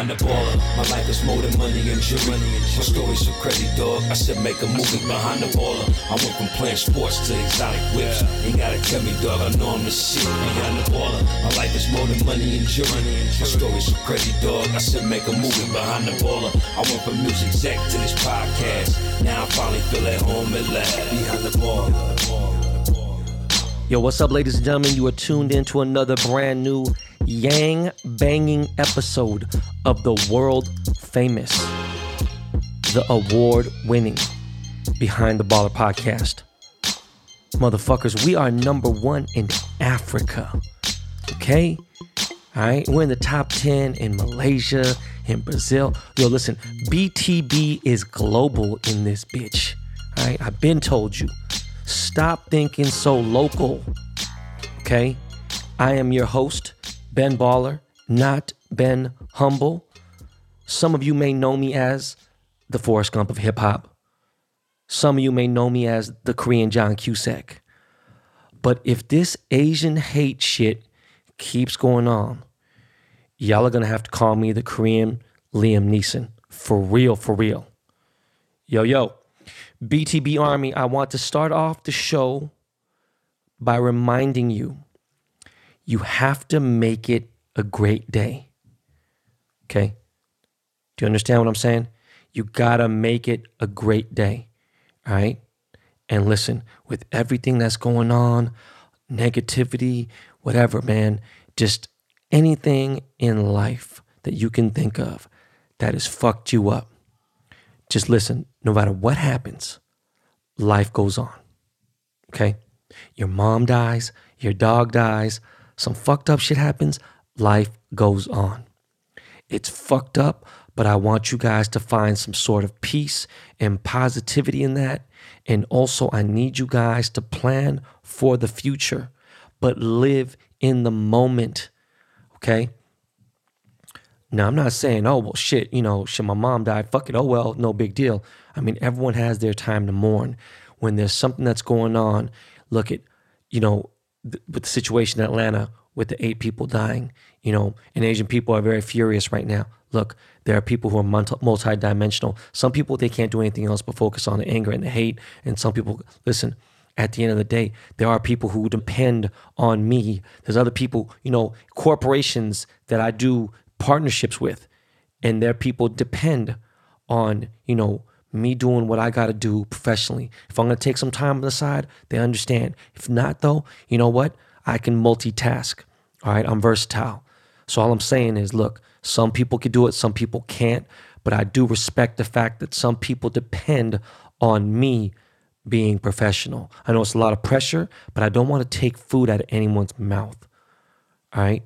behind the baller. My life is more than money and jewelry. My story's so crazy, dog. I said make a movie behind the baller. I went from playing sports to exotic whips. Ain't gotta tell me, dog. I know I'm the shit behind the baller. My life is more than money and jewelry. My story's so crazy, dog. I said make a movie behind the baller. I went from music exec to this podcast. Now I finally feel at home at last. Behind the baller. Yo, what's up, ladies and gentlemen? You are tuned in to another brand new yang banging episode of the world famous, the award winning Behind the Baller podcast. Motherfuckers, we are number one in Africa. Okay? All right? We're in the top 10 in Malaysia, in Brazil. Yo, listen, BTB is global in this bitch. All right? I've been told you. Stop thinking so local. Okay? I am your host, Ben Baller, not Ben Humble. Some of you may know me as the Forrest Gump of hip hop. Some of you may know me as the Korean John Cusack. But if this Asian hate shit keeps going on, y'all are gonna have to call me the Korean Liam Neeson. For real, for real. Yo, yo. BTB Army, I want to start off the show by reminding you you have to make it a great day. Okay? Do you understand what I'm saying? You gotta make it a great day. All right? And listen, with everything that's going on, negativity, whatever, man, just anything in life that you can think of that has fucked you up just listen, no matter what happens, life goes on. Okay? Your mom dies, your dog dies, some fucked up shit happens, life goes on. It's fucked up, but I want you guys to find some sort of peace and positivity in that. And also, I need you guys to plan for the future, but live in the moment. Okay? Now, I'm not saying, oh, well, shit, you know, shit, my mom died. Fuck it. Oh, well, no big deal. I mean, everyone has their time to mourn. When there's something that's going on, look at, you know, th- with the situation in Atlanta with the eight people dying, you know, and Asian people are very furious right now. Look, there are people who are multi- multidimensional. Some people, they can't do anything else but focus on the anger and the hate. And some people, listen, at the end of the day, there are people who depend on me. There's other people, you know, corporations that I do partnerships with and their people depend on you know me doing what i got to do professionally. If i'm going to take some time on the side they understand. If not though you know what? I can multitask. All right i'm versatile. So all i'm saying is look some people can do it some people can't but i do respect the fact that some people depend on me being professional. I know it's a lot of pressure but i don't want to take food out of anyone's mouth. All right?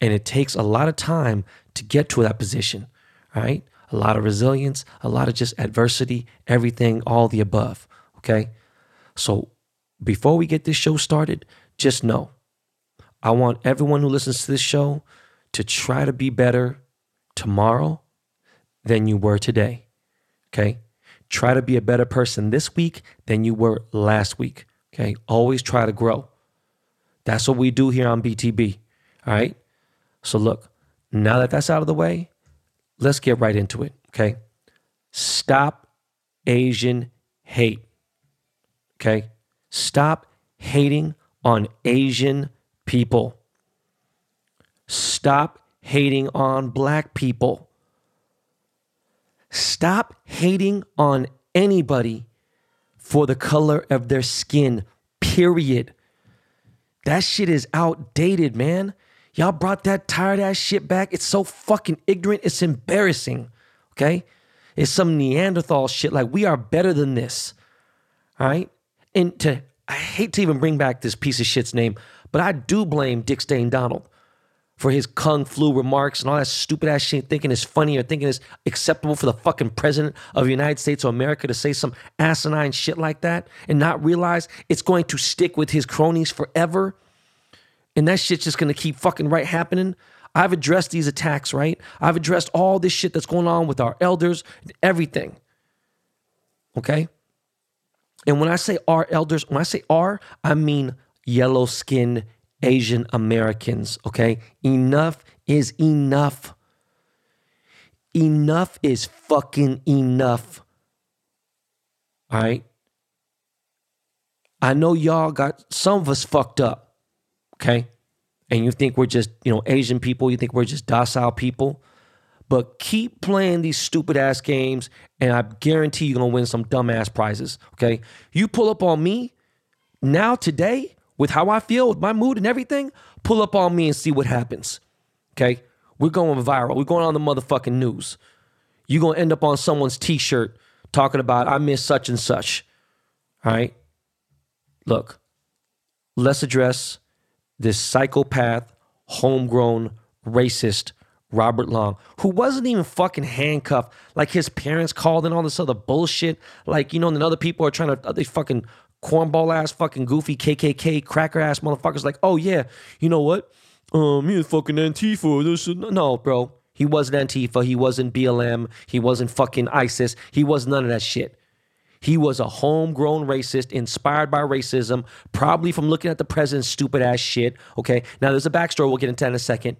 And it takes a lot of time to get to that position, right? A lot of resilience, a lot of just adversity, everything, all the above. Okay. So before we get this show started, just know I want everyone who listens to this show to try to be better tomorrow than you were today. Okay. Try to be a better person this week than you were last week. Okay. Always try to grow. That's what we do here on BTB. All right. So, look, now that that's out of the way, let's get right into it. Okay. Stop Asian hate. Okay. Stop hating on Asian people. Stop hating on black people. Stop hating on anybody for the color of their skin, period. That shit is outdated, man. Y'all brought that tired ass shit back. It's so fucking ignorant. It's embarrassing. Okay? It's some Neanderthal shit. Like, we are better than this. All right? And to, I hate to even bring back this piece of shit's name, but I do blame Dick Stain Donald for his kung flu remarks and all that stupid ass shit, thinking it's funny or thinking it's acceptable for the fucking president of the United States of America to say some asinine shit like that and not realize it's going to stick with his cronies forever and that shit's just gonna keep fucking right happening. I've addressed these attacks, right? I've addressed all this shit that's going on with our elders, everything. Okay? And when I say our elders, when I say our, I mean yellow skinned Asian Americans, okay? Enough is enough. enough is fucking enough. All right. I know y'all got some of us fucked up. Okay. And you think we're just, you know, Asian people, you think we're just docile people. But keep playing these stupid ass games, and I guarantee you're gonna win some dumbass prizes. Okay. You pull up on me now, today, with how I feel, with my mood and everything, pull up on me and see what happens. Okay. We're going viral. We're going on the motherfucking news. You're to end up on someone's t shirt talking about, I miss such and such. All right. Look, let's address this psychopath, homegrown, racist Robert Long, who wasn't even fucking handcuffed. Like his parents called and all this other bullshit. Like, you know, and then other people are trying to, they fucking cornball ass, fucking goofy KKK cracker ass motherfuckers. Like, oh yeah, you know what? um, he was fucking Antifa. This no, bro. He wasn't Antifa. He wasn't BLM. He wasn't fucking ISIS. He was none of that shit. He was a homegrown racist, inspired by racism, probably from looking at the president's stupid ass shit. Okay. Now there's a backstory. We'll get into in a second.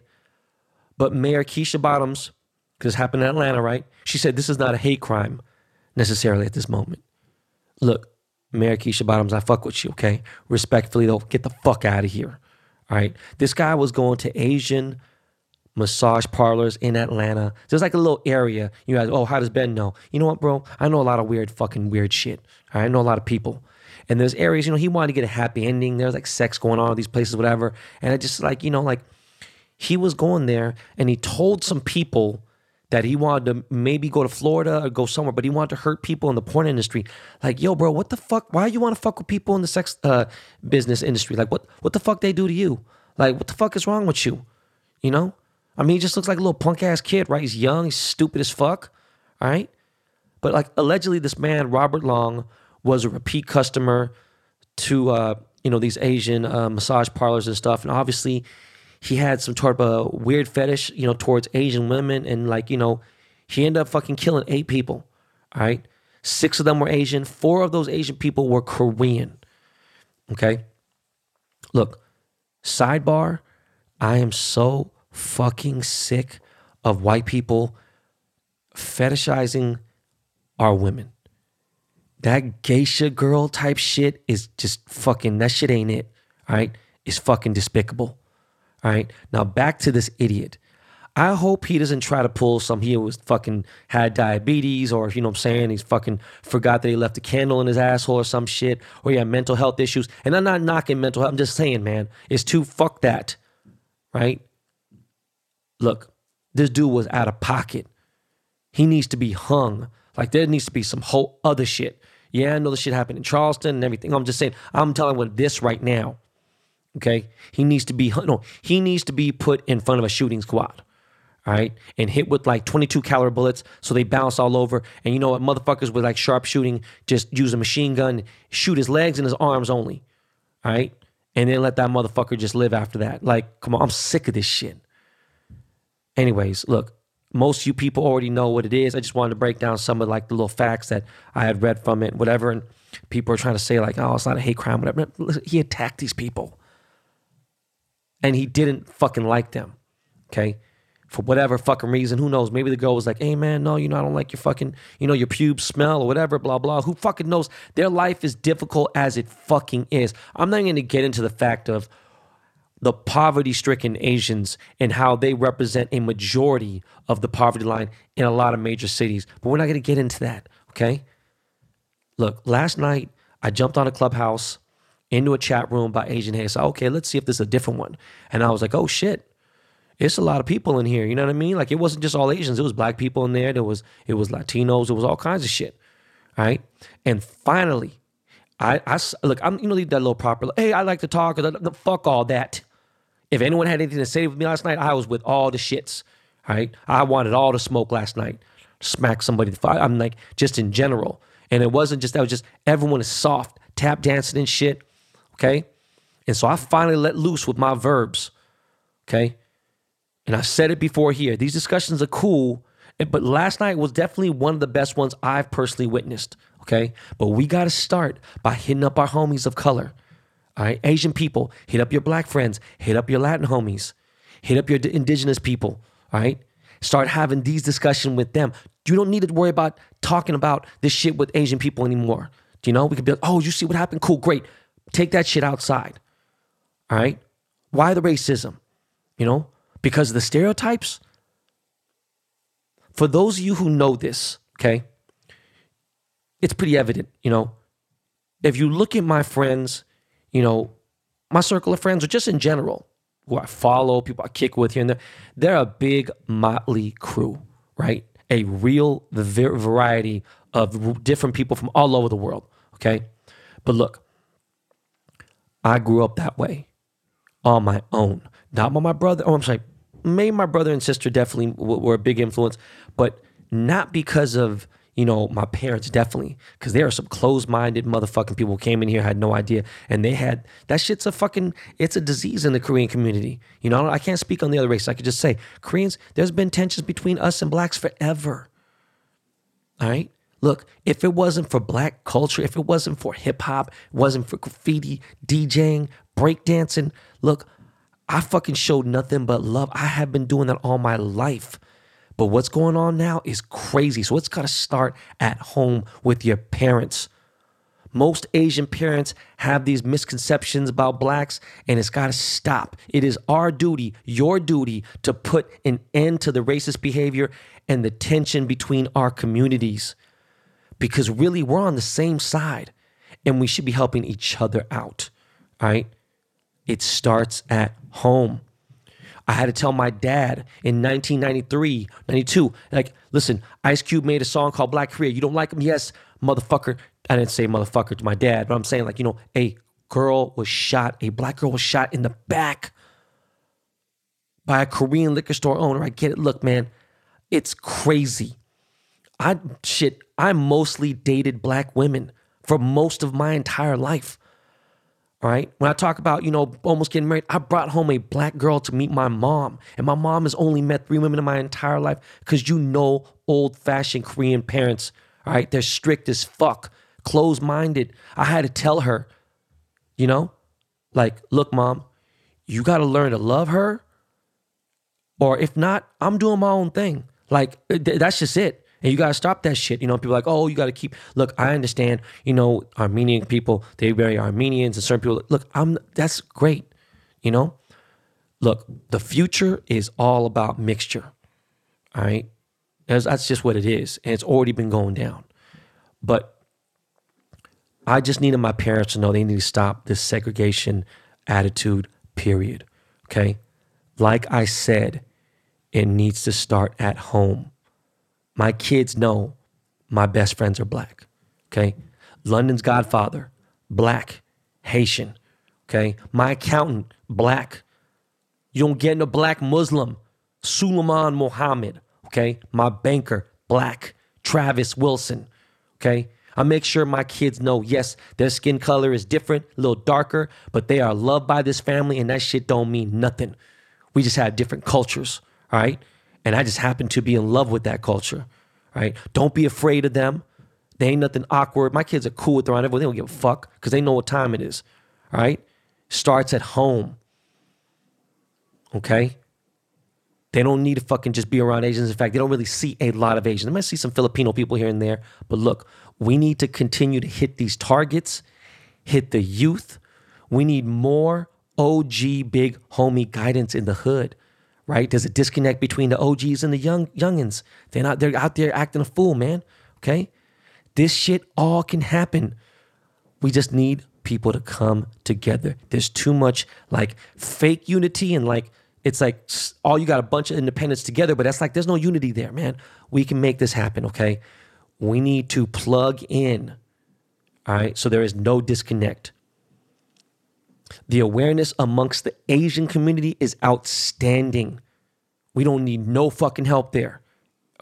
But Mayor Keisha Bottoms, because it happened in Atlanta, right? She said this is not a hate crime necessarily at this moment. Look, Mayor Keisha Bottoms, I fuck with you, okay? Respectfully, though, get the fuck out of here. All right. This guy was going to Asian massage parlors in Atlanta. There's like a little area. You guys, oh, how does Ben know? You know what, bro? I know a lot of weird, fucking weird shit. I know a lot of people. And there's areas, you know, he wanted to get a happy ending. There's like sex going on these places, whatever. And I just like, you know, like he was going there and he told some people that he wanted to maybe go to Florida or go somewhere, but he wanted to hurt people in the porn industry. Like, yo, bro, what the fuck? Why you want to fuck with people in the sex uh, business industry? Like, what what the fuck they do to you? Like, what the fuck is wrong with you? You know? I mean, he just looks like a little punk ass kid, right? He's young, he's stupid as fuck, all right? But like, allegedly, this man Robert Long was a repeat customer to uh, you know these Asian uh, massage parlors and stuff, and obviously he had some sort of a weird fetish, you know, towards Asian women. And like, you know, he ended up fucking killing eight people. All right. Six of them were Asian. Four of those Asian people were Korean. Okay. Look, sidebar, I am so fucking sick of white people fetishizing our women. That geisha girl type shit is just fucking, that shit ain't it. All right. It's fucking despicable. All right. Now back to this idiot. I hope he doesn't try to pull some he was fucking had diabetes or you know what I'm saying he's fucking forgot that he left a candle in his asshole or some shit or he had mental health issues. And I'm not knocking mental health. I'm just saying, man, it's too fuck that. Right? Look, this dude was out of pocket. He needs to be hung. Like there needs to be some whole other shit. Yeah, I know the shit happened in Charleston and everything. I'm just saying, I'm telling you this right now. Okay, he needs to be no, he needs to be put in front of a shooting squad. All right, and hit with like 22 caliber bullets, so they bounce all over. And you know what, motherfuckers with like sharp shooting just use a machine gun, shoot his legs and his arms only. All right, and then let that motherfucker just live after that. Like, come on, I'm sick of this shit. Anyways, look, most of you people already know what it is. I just wanted to break down some of like the little facts that I had read from it, whatever. And people are trying to say like, oh, it's not a hate crime, whatever. He attacked these people and he didn't fucking like them. Okay. For whatever fucking reason, who knows? Maybe the girl was like, hey man, no, you know, I don't like your fucking, you know, your pubes smell or whatever, blah, blah. Who fucking knows? Their life is difficult as it fucking is. I'm not going to get into the fact of the poverty stricken Asians and how they represent a majority of the poverty line in a lot of major cities, but we're not going to get into that. Okay. Look, last night I jumped on a clubhouse into a chat room by Asian. So okay, let's see if this is a different one. And I was like, oh shit, it's a lot of people in here. You know what I mean? Like it wasn't just all Asians. It was black people in there. There was it was Latinos. It was all kinds of shit. Right. And finally, I, I look. I'm you know leave that little proper. Hey, I like to talk. Fuck all that. If anyone had anything to say with me last night, I was with all the shits. Right. I wanted all the smoke last night. Smack somebody. I'm like just in general. And it wasn't just that. Was just everyone is soft, tap dancing and shit. Okay. And so I finally let loose with my verbs. Okay. And I've said it before here. These discussions are cool, but last night was definitely one of the best ones I've personally witnessed. Okay. But we got to start by hitting up our homies of color. All right. Asian people, hit up your black friends, hit up your Latin homies, hit up your indigenous people. All right. Start having these discussions with them. You don't need to worry about talking about this shit with Asian people anymore. Do you know? We could be like, oh, you see what happened? Cool, great. Take that shit outside. All right? Why the racism? You know? Because of the stereotypes? For those of you who know this, okay, it's pretty evident, you know. If you look at my friends, you know, my circle of friends, or just in general, who I follow, people I kick with here and there, they're a big motley crew, right? A real variety of different people from all over the world, okay? But look, I grew up that way on my own, not by my brother. Oh, I'm sorry, maybe my brother and sister definitely were a big influence, but not because of you know my parents definitely because there are some closed-minded motherfucking people who came in here had no idea and they had that shit's a fucking it's a disease in the korean community you know i can't speak on the other race i could just say koreans there's been tensions between us and blacks forever all right look if it wasn't for black culture if it wasn't for hip-hop wasn't for graffiti djing breakdancing look I fucking showed nothing but love. I have been doing that all my life. But what's going on now is crazy. So it's got to start at home with your parents. Most Asian parents have these misconceptions about blacks, and it's got to stop. It is our duty, your duty, to put an end to the racist behavior and the tension between our communities. Because really, we're on the same side, and we should be helping each other out. right? It starts at home. I had to tell my dad in 1993, 92, like, listen, Ice Cube made a song called Black Korea. You don't like him? Yes, motherfucker. I didn't say motherfucker to my dad, but I'm saying, like, you know, a girl was shot, a black girl was shot in the back by a Korean liquor store owner. I get it. Look, man, it's crazy. I shit, I mostly dated black women for most of my entire life. All right. When I talk about, you know, almost getting married, I brought home a black girl to meet my mom. And my mom has only met three women in my entire life because you know old fashioned Korean parents. All right. They're strict as fuck, closed minded. I had to tell her, you know, like, look, mom, you got to learn to love her. Or if not, I'm doing my own thing. Like, that's just it. And you gotta stop that shit. You know, people like, oh, you gotta keep. Look, I understand. You know, Armenian people they marry Armenians, and certain people. Look, I'm. That's great. You know, look, the future is all about mixture. All right, that's, that's just what it is, and it's already been going down. But I just needed my parents to know they need to stop this segregation attitude. Period. Okay, like I said, it needs to start at home. My kids know my best friends are black. Okay. London's Godfather, black, Haitian. Okay. My accountant, black. You don't get no black Muslim, Suleiman Mohammed. Okay. My banker, black, Travis Wilson. Okay. I make sure my kids know, yes, their skin color is different, a little darker, but they are loved by this family, and that shit don't mean nothing. We just have different cultures, all right? And I just happen to be in love with that culture. Right? Don't be afraid of them. They ain't nothing awkward. My kids are cool with around everyone. They don't give a fuck because they know what time it is. Right? Starts at home. Okay? They don't need to fucking just be around Asians. In fact, they don't really see a lot of Asians. They might see some Filipino people here and there. But look, we need to continue to hit these targets, hit the youth. We need more OG big homie guidance in the hood right? There's a disconnect between the OGs and the young youngins. They're not they're out there acting a fool, man. Okay? This shit all can happen. We just need people to come together. There's too much like fake unity and like it's like all you got a bunch of independents together, but that's like there's no unity there, man. We can make this happen, okay? We need to plug in. All right? So there is no disconnect. The awareness amongst the Asian community is outstanding. We don't need no fucking help there.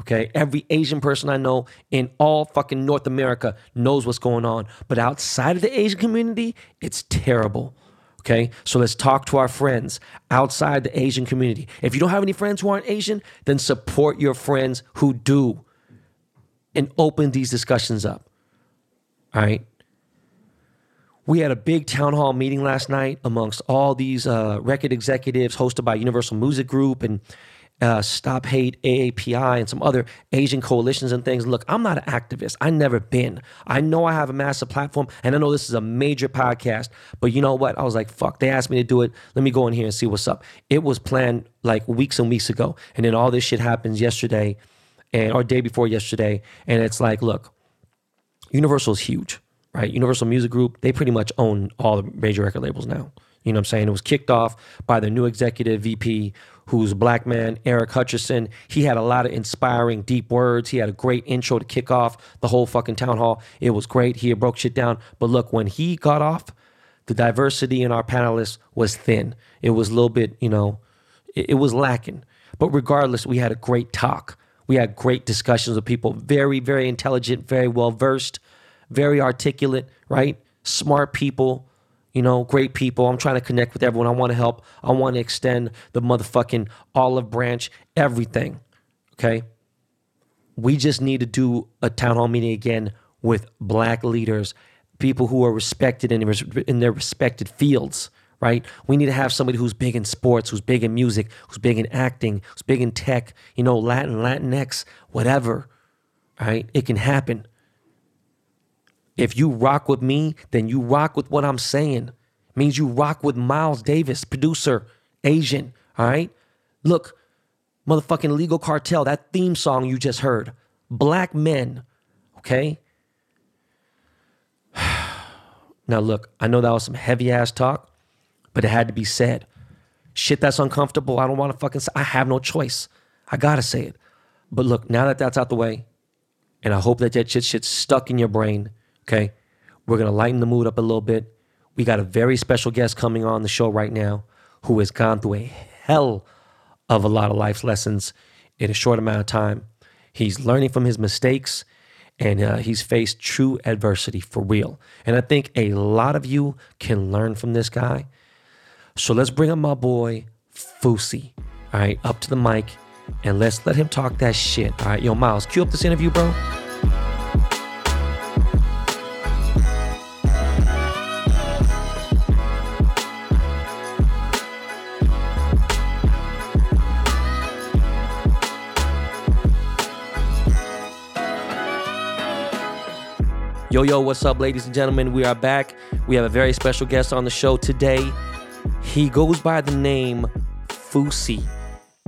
Okay. Every Asian person I know in all fucking North America knows what's going on. But outside of the Asian community, it's terrible. Okay. So let's talk to our friends outside the Asian community. If you don't have any friends who aren't Asian, then support your friends who do and open these discussions up. All right we had a big town hall meeting last night amongst all these uh, record executives hosted by Universal Music Group. And uh, Stop Hate AAPI and some other Asian coalitions and things. Look, I'm not an activist. I never been. I know I have a massive platform, and I know this is a major podcast. But you know what? I was like, fuck. They asked me to do it. Let me go in here and see what's up. It was planned like weeks and weeks ago, and then all this shit happens yesterday, and or day before yesterday, and it's like, look, Universal is huge, right? Universal Music Group. They pretty much own all the major record labels now. You know what I'm saying? It was kicked off by the new executive VP, who's a black man, Eric Hutcherson. He had a lot of inspiring, deep words. He had a great intro to kick off the whole fucking town hall. It was great. He broke shit down. But look, when he got off, the diversity in our panelists was thin. It was a little bit, you know, it, it was lacking. But regardless, we had a great talk. We had great discussions with people, very, very intelligent, very well versed, very articulate, right? Smart people you know, great people. I'm trying to connect with everyone. I want to help. I want to extend the motherfucking olive branch, everything. Okay. We just need to do a town hall meeting again with black leaders, people who are respected in, in their respected fields, right? We need to have somebody who's big in sports, who's big in music, who's big in acting, who's big in tech, you know, Latin, Latinx, whatever, right? It can happen. If you rock with me, then you rock with what I'm saying. Means you rock with Miles Davis, producer, Asian. All right. Look, motherfucking legal cartel, that theme song you just heard. Black men. Okay. now, look, I know that was some heavy ass talk, but it had to be said. Shit that's uncomfortable. I don't want to fucking say. I have no choice. I gotta say it. But look, now that that's out the way, and I hope that that shit shit's stuck in your brain Okay. We're going to lighten the mood up a little bit. We got a very special guest coming on the show right now who has gone through a hell of a lot of life's lessons in a short amount of time. He's learning from his mistakes and uh, he's faced true adversity for real. And I think a lot of you can learn from this guy. So let's bring up my boy, Fousey, all right, up to the mic and let's let him talk that shit. All right, yo, Miles, cue up this interview, bro. Yo, yo, what's up, ladies and gentlemen? We are back. We have a very special guest on the show today. He goes by the name Fousey.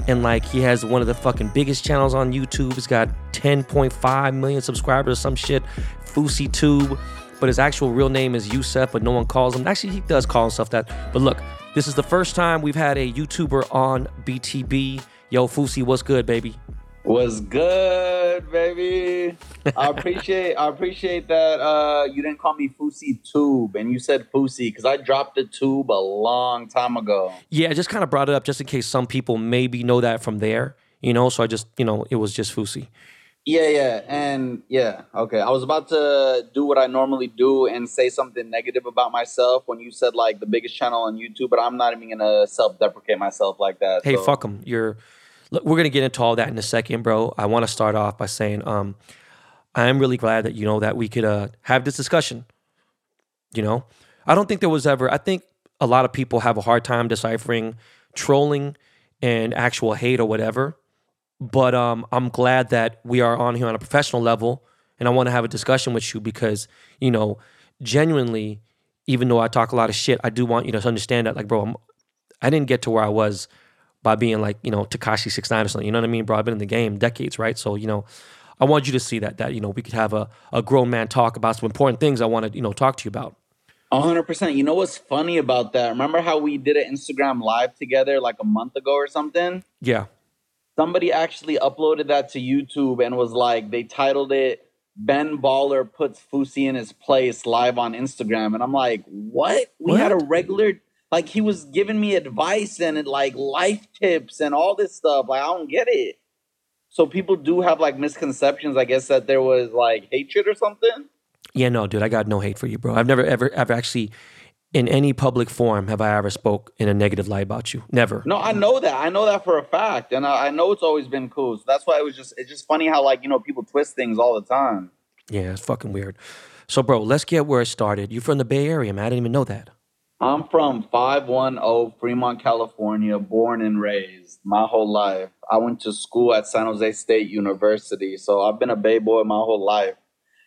And like he has one of the fucking biggest channels on YouTube. He's got 10.5 million subscribers or some shit. Fousey Tube. But his actual real name is Yusef, but no one calls him. Actually, he does call himself that. But look, this is the first time we've had a YouTuber on BTB. Yo, Fousey, what's good, baby? Was good, baby. I appreciate I appreciate that uh you didn't call me Fousey Tube and you said Fousey because I dropped the tube a long time ago. Yeah, I just kind of brought it up just in case some people maybe know that from there, you know. So I just, you know, it was just Fousey. Yeah, yeah, and yeah, okay. I was about to do what I normally do and say something negative about myself when you said like the biggest channel on YouTube, but I'm not even gonna self-deprecate myself like that. Hey, so. fuck them. You're Look, we're gonna get into all that in a second, bro. I want to start off by saying, um, I am really glad that you know that we could uh, have this discussion. You know, I don't think there was ever. I think a lot of people have a hard time deciphering trolling and actual hate or whatever. But um, I'm glad that we are on here on a professional level, and I want to have a discussion with you because you know, genuinely, even though I talk a lot of shit, I do want you to understand that, like, bro, I'm, I didn't get to where I was by being like, you know, Tekashi Six Nine or something. You know what I mean, bro? I've been in the game decades, right? So, you know, I want you to see that that, you know, we could have a, a grown man talk about some important things I want to, you know, talk to you about. hundred percent. You know what's funny about that? Remember how we did an Instagram live together like a month ago or something? Yeah. Somebody actually uploaded that to YouTube and was like, they titled it Ben Baller puts Fousey in his place live on Instagram. And I'm like, what? We what? had a regular like he was giving me advice and like life tips and all this stuff. Like I don't get it. So people do have like misconceptions, I guess, that there was like hatred or something. Yeah, no, dude, I got no hate for you, bro. I've never ever ever actually in any public forum have I ever spoke in a negative light about you. Never. No, I know that. I know that for a fact, and I, I know it's always been cool. So that's why it was just it's just funny how like you know people twist things all the time. Yeah, it's fucking weird. So, bro, let's get where it started. You from the Bay Area, man? I didn't even know that. I'm from 510 Fremont, California, born and raised my whole life. I went to school at San Jose State University, so I've been a Bay boy my whole life.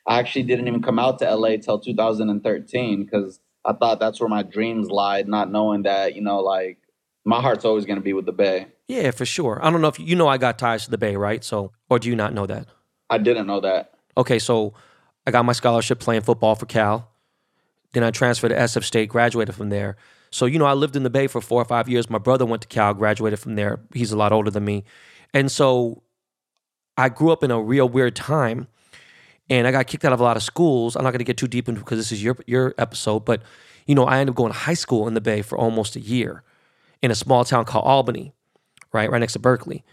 I actually didn't even come out to LA till 2013 because I thought that's where my dreams lied, not knowing that, you know, like my heart's always going to be with the Bay. Yeah, for sure. I don't know if you know I got ties to the Bay, right? So, or do you not know that? I didn't know that. Okay, so I got my scholarship playing football for Cal. Then I transferred to SF State, graduated from there. So, you know, I lived in the Bay for four or five years. My brother went to Cal, graduated from there. He's a lot older than me. And so I grew up in a real weird time and I got kicked out of a lot of schools. I'm not going to get too deep into because this is your your episode, but you know, I ended up going to high school in the Bay for almost a year in a small town called Albany, right, right next to Berkeley.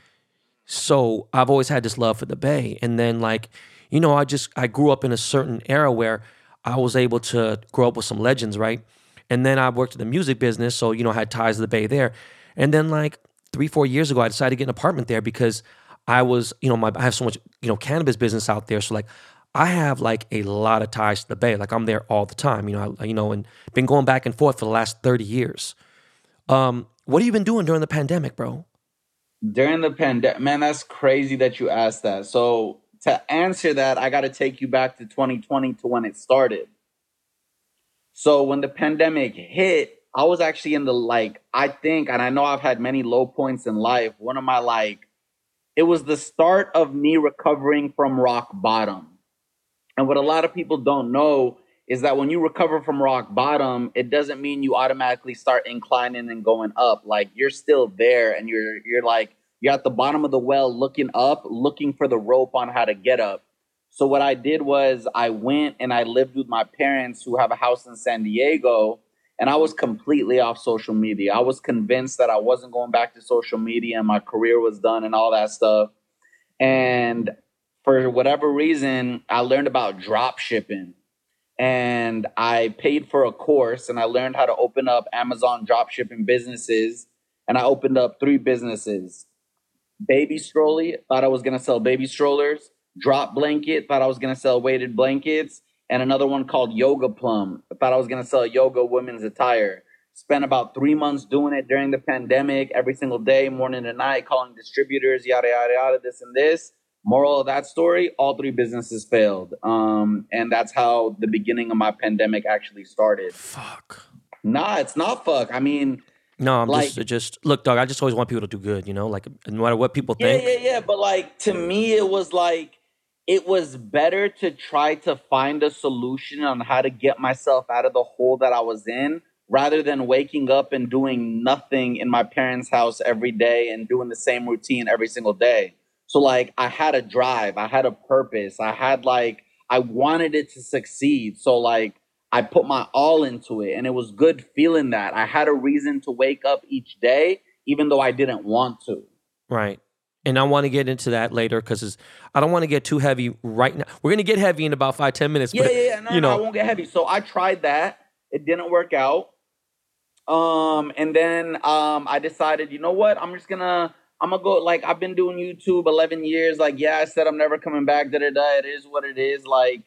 So I've always had this love for the Bay, and then like, you know, I just I grew up in a certain era where I was able to grow up with some legends, right? And then I worked in the music business, so you know, I had ties to the Bay there. And then like three, four years ago, I decided to get an apartment there because I was, you know, my I have so much, you know, cannabis business out there. So like I have like a lot of ties to the Bay. Like I'm there all the time, you know, I, you know, and been going back and forth for the last 30 years. Um, what have you been doing during the pandemic, bro? During the pandemic, man, that's crazy that you asked that. So to answer that, I got to take you back to 2020 to when it started. So when the pandemic hit, I was actually in the like, I think, and I know I've had many low points in life. One of my like, it was the start of me recovering from rock bottom. And what a lot of people don't know is that when you recover from rock bottom, it doesn't mean you automatically start inclining and going up. Like you're still there and you're you're like you're at the bottom of the well looking up, looking for the rope on how to get up. So what I did was I went and I lived with my parents who have a house in San Diego and I was completely off social media. I was convinced that I wasn't going back to social media and my career was done and all that stuff. And for whatever reason, I learned about drop shipping and I paid for a course and I learned how to open up Amazon drop shipping businesses. And I opened up three businesses baby strolley, thought I was going to sell baby strollers, drop blanket, thought I was going to sell weighted blankets, and another one called Yoga Plum. I thought I was going to sell yoga women's attire. Spent about three months doing it during the pandemic, every single day, morning and night, calling distributors, yada, yada, yada, this and this. Moral of that story, all three businesses failed. Um, and that's how the beginning of my pandemic actually started. Fuck. Nah, it's not fuck. I mean, No, I'm Like- just just look, dog. I just always want people to do good, you know, like no matter what people yeah, think. yeah, yeah. Yeah. But like to me, it was like it was better to try to find a solution on how to get myself out of the hole that I was in rather than waking up and doing nothing in my parents' house every day and doing the same routine every single day. So like I had a drive, I had a purpose, I had like I wanted it to succeed. So like I put my all into it and it was good feeling that. I had a reason to wake up each day even though I didn't want to. Right. And I want to get into that later because I don't want to get too heavy right now. We're gonna get heavy in about five ten minutes. Yeah, but, yeah, yeah. No, you no, know, I won't get heavy. So I tried that. It didn't work out. Um, and then um I decided, you know what? I'm just gonna I'm gonna go like I've been doing YouTube 11 years. Like, yeah, I said I'm never coming back. Da da da. It is what it is. Like,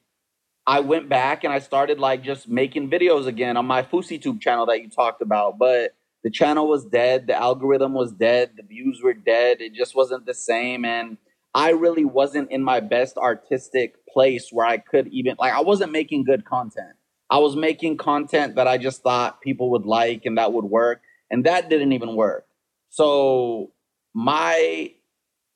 I went back and I started like just making videos again on my FouseyTube channel that you talked about. But the channel was dead. The algorithm was dead. The views were dead. It just wasn't the same. And I really wasn't in my best artistic place where I could even like I wasn't making good content. I was making content that I just thought people would like and that would work. And that didn't even work. So my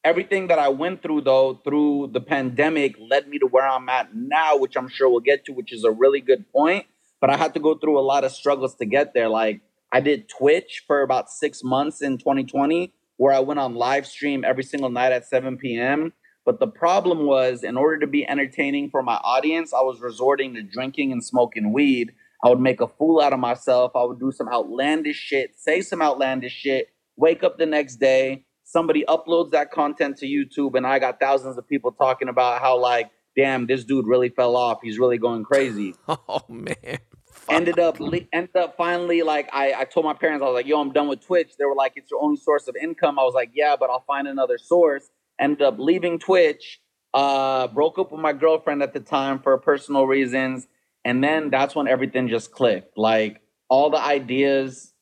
everything that I went through though through the pandemic led me to where I'm at now, which I'm sure we'll get to, which is a really good point. But I had to go through a lot of struggles to get there. Like I did Twitch for about six months in 2020, where I went on live stream every single night at 7 p.m. But the problem was, in order to be entertaining for my audience, I was resorting to drinking and smoking weed. I would make a fool out of myself. I would do some outlandish shit, say some outlandish shit, wake up the next day, somebody uploads that content to YouTube, and I got thousands of people talking about how, like, damn, this dude really fell off. He's really going crazy. oh man. ended up ended up finally like I, I told my parents I was like yo I'm done with Twitch. They were like it's your only source of income. I was like yeah but I'll find another source. Ended up leaving Twitch uh broke up with my girlfriend at the time for personal reasons. And then that's when everything just clicked. Like all the ideas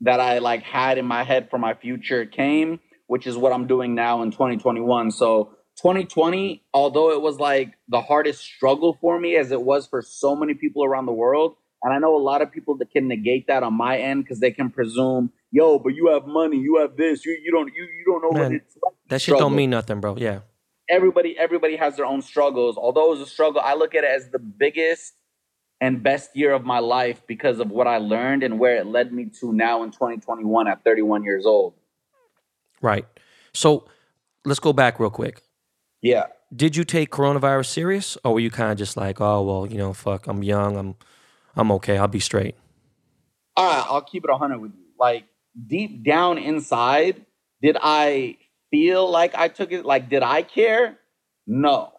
that I like had in my head for my future came, which is what I'm doing now in 2021. So 2020, although it was like the hardest struggle for me as it was for so many people around the world, and I know a lot of people that can negate that on my end because they can presume, yo, but you have money, you have this, you you don't you you don't know Man, what it's like. That shit struggle. don't mean nothing, bro. Yeah. Everybody everybody has their own struggles. Although it was a struggle, I look at it as the biggest and best year of my life because of what I learned and where it led me to now in 2021 at 31 years old. Right. So let's go back real quick. Yeah. Did you take coronavirus serious or were you kind of just like, oh, well, you know, fuck, I'm young, I'm I'm okay, I'll be straight? All right, I'll keep it 100 with you. Like deep down inside, did I feel like I took it like did I care? No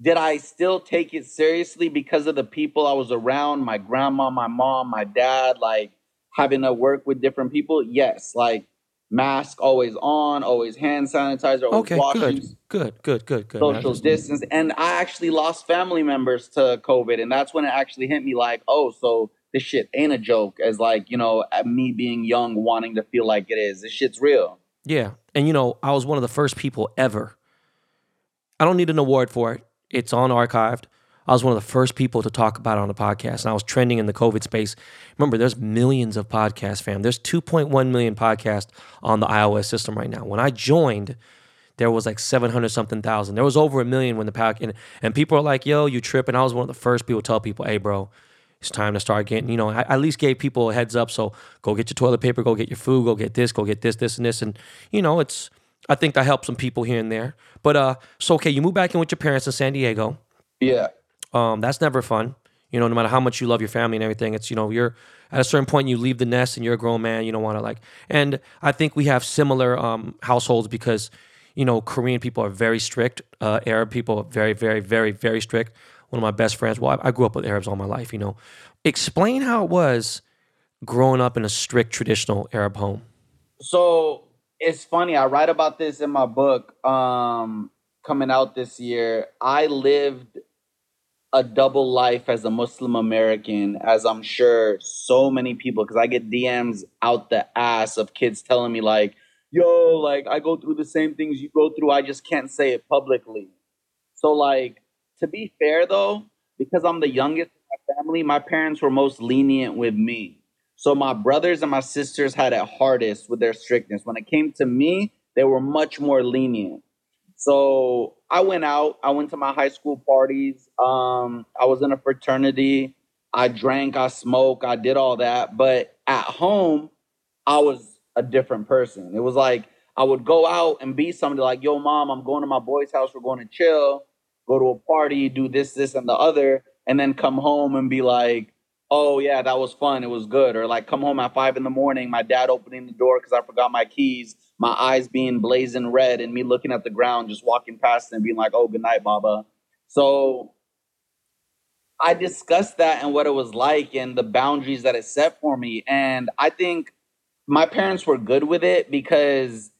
did I still take it seriously because of the people I was around, my grandma, my mom, my dad, like having to work with different people? Yes, like mask always on, always hand sanitizer, always okay, good, good, good, good, good. Social distance, and I actually lost family members to COVID, and that's when it actually hit me like, oh, so this shit ain't a joke. As like you know, me being young, wanting to feel like it is. This shit's real. Yeah, and you know, I was one of the first people ever. I don't need an award for it. It's on archived. I was one of the first people to talk about it on the podcast, and I was trending in the COVID space. Remember, there's millions of podcasts, fam. There's 2.1 million podcasts on the iOS system right now. When I joined, there was like 700 something thousand. There was over a million when the pack, and, and people are like, yo, you tripping. I was one of the first people to tell people, hey, bro, it's time to start getting, you know, I at least gave people a heads up. So go get your toilet paper, go get your food, go get this, go get this, this, and this. And, you know, it's, I think that helped some people here and there. But uh, so okay, you move back in with your parents in San Diego. Yeah. Um, that's never fun. You know, no matter how much you love your family and everything, it's you know, you're at a certain point you leave the nest and you're a grown man. You don't want to like. And I think we have similar um, households because you know Korean people are very strict. Uh, Arab people are very, very, very, very strict. One of my best friends. Well, I, I grew up with Arabs all my life. You know, explain how it was growing up in a strict traditional Arab home. So it's funny. I write about this in my book um, coming out this year. I lived a double life as a Muslim American, as I'm sure so many people, because I get DMs out the ass of kids telling me, like, yo, like, I go through the same things you go through. I just can't say it publicly. So, like, to be fair though, because I'm the youngest in my family, my parents were most lenient with me. So my brothers and my sisters had it hardest with their strictness. When it came to me, they were much more lenient. So I went out. I went to my high school parties. Um, I was in a fraternity. I drank. I smoked. I did all that. But at home, I was a different person. It was like I would go out and be somebody like, "Yo, mom, I'm going to my boy's house. We're going to chill. Go to a party. Do this, this, and the other." And then come home and be like, oh yeah, that was fun. It was good. Or like come home at five in the morning, my dad opening the door because I forgot my keys, my eyes being blazing red, and me looking at the ground, just walking past and being like, oh, good night, Baba. So I discussed that and what it was like and the boundaries that it set for me. And I think my parents were good with it because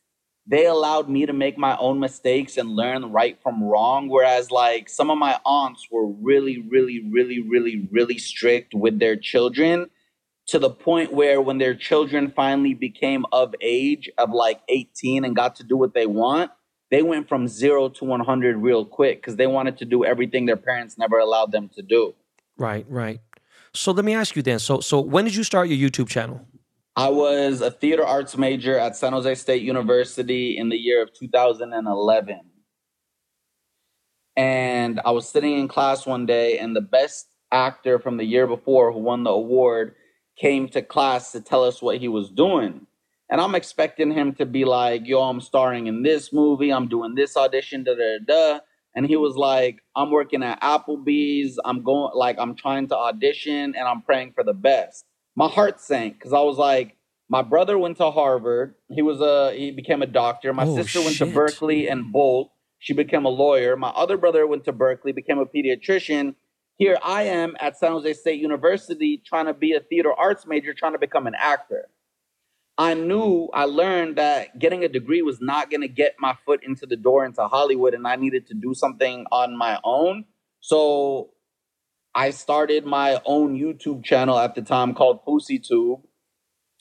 they allowed me to make my own mistakes and learn right from wrong. Whereas, like, some of my aunts were really, really, really, really, really strict with their children to the point where when their children finally became of age of like 18 and got to do what they want, they went from zero to 100 real quick because they wanted to do everything their parents never allowed them to do. Right, right. So let me ask you then. So, so when did you start your YouTube channel? I was a theater arts major at San Jose State University in the year of 2011. And I was sitting in class one day, and the best actor from the year before who won the award came to class to tell us what he was doing. And I'm expecting him to be like, yo, I'm starring in this movie, I'm doing this audition, da da da. And he was like, I'm working at Applebee's, I'm going, like, I'm trying to audition and I'm praying for the best my heart sank because I was like, my brother went to Harvard. He was a he became a doctor. My oh, sister went shit. to Berkeley and Boalt. She became a lawyer. My other brother went to Berkeley, became a pediatrician. Here I am at San Jose State University trying to be a theater arts major, trying to become an actor. I knew, I learned that getting a degree was not going to get my foot into the door into Hollywood, and I needed to do something on my own. So I started my own YouTube channel at the time called FouseyTube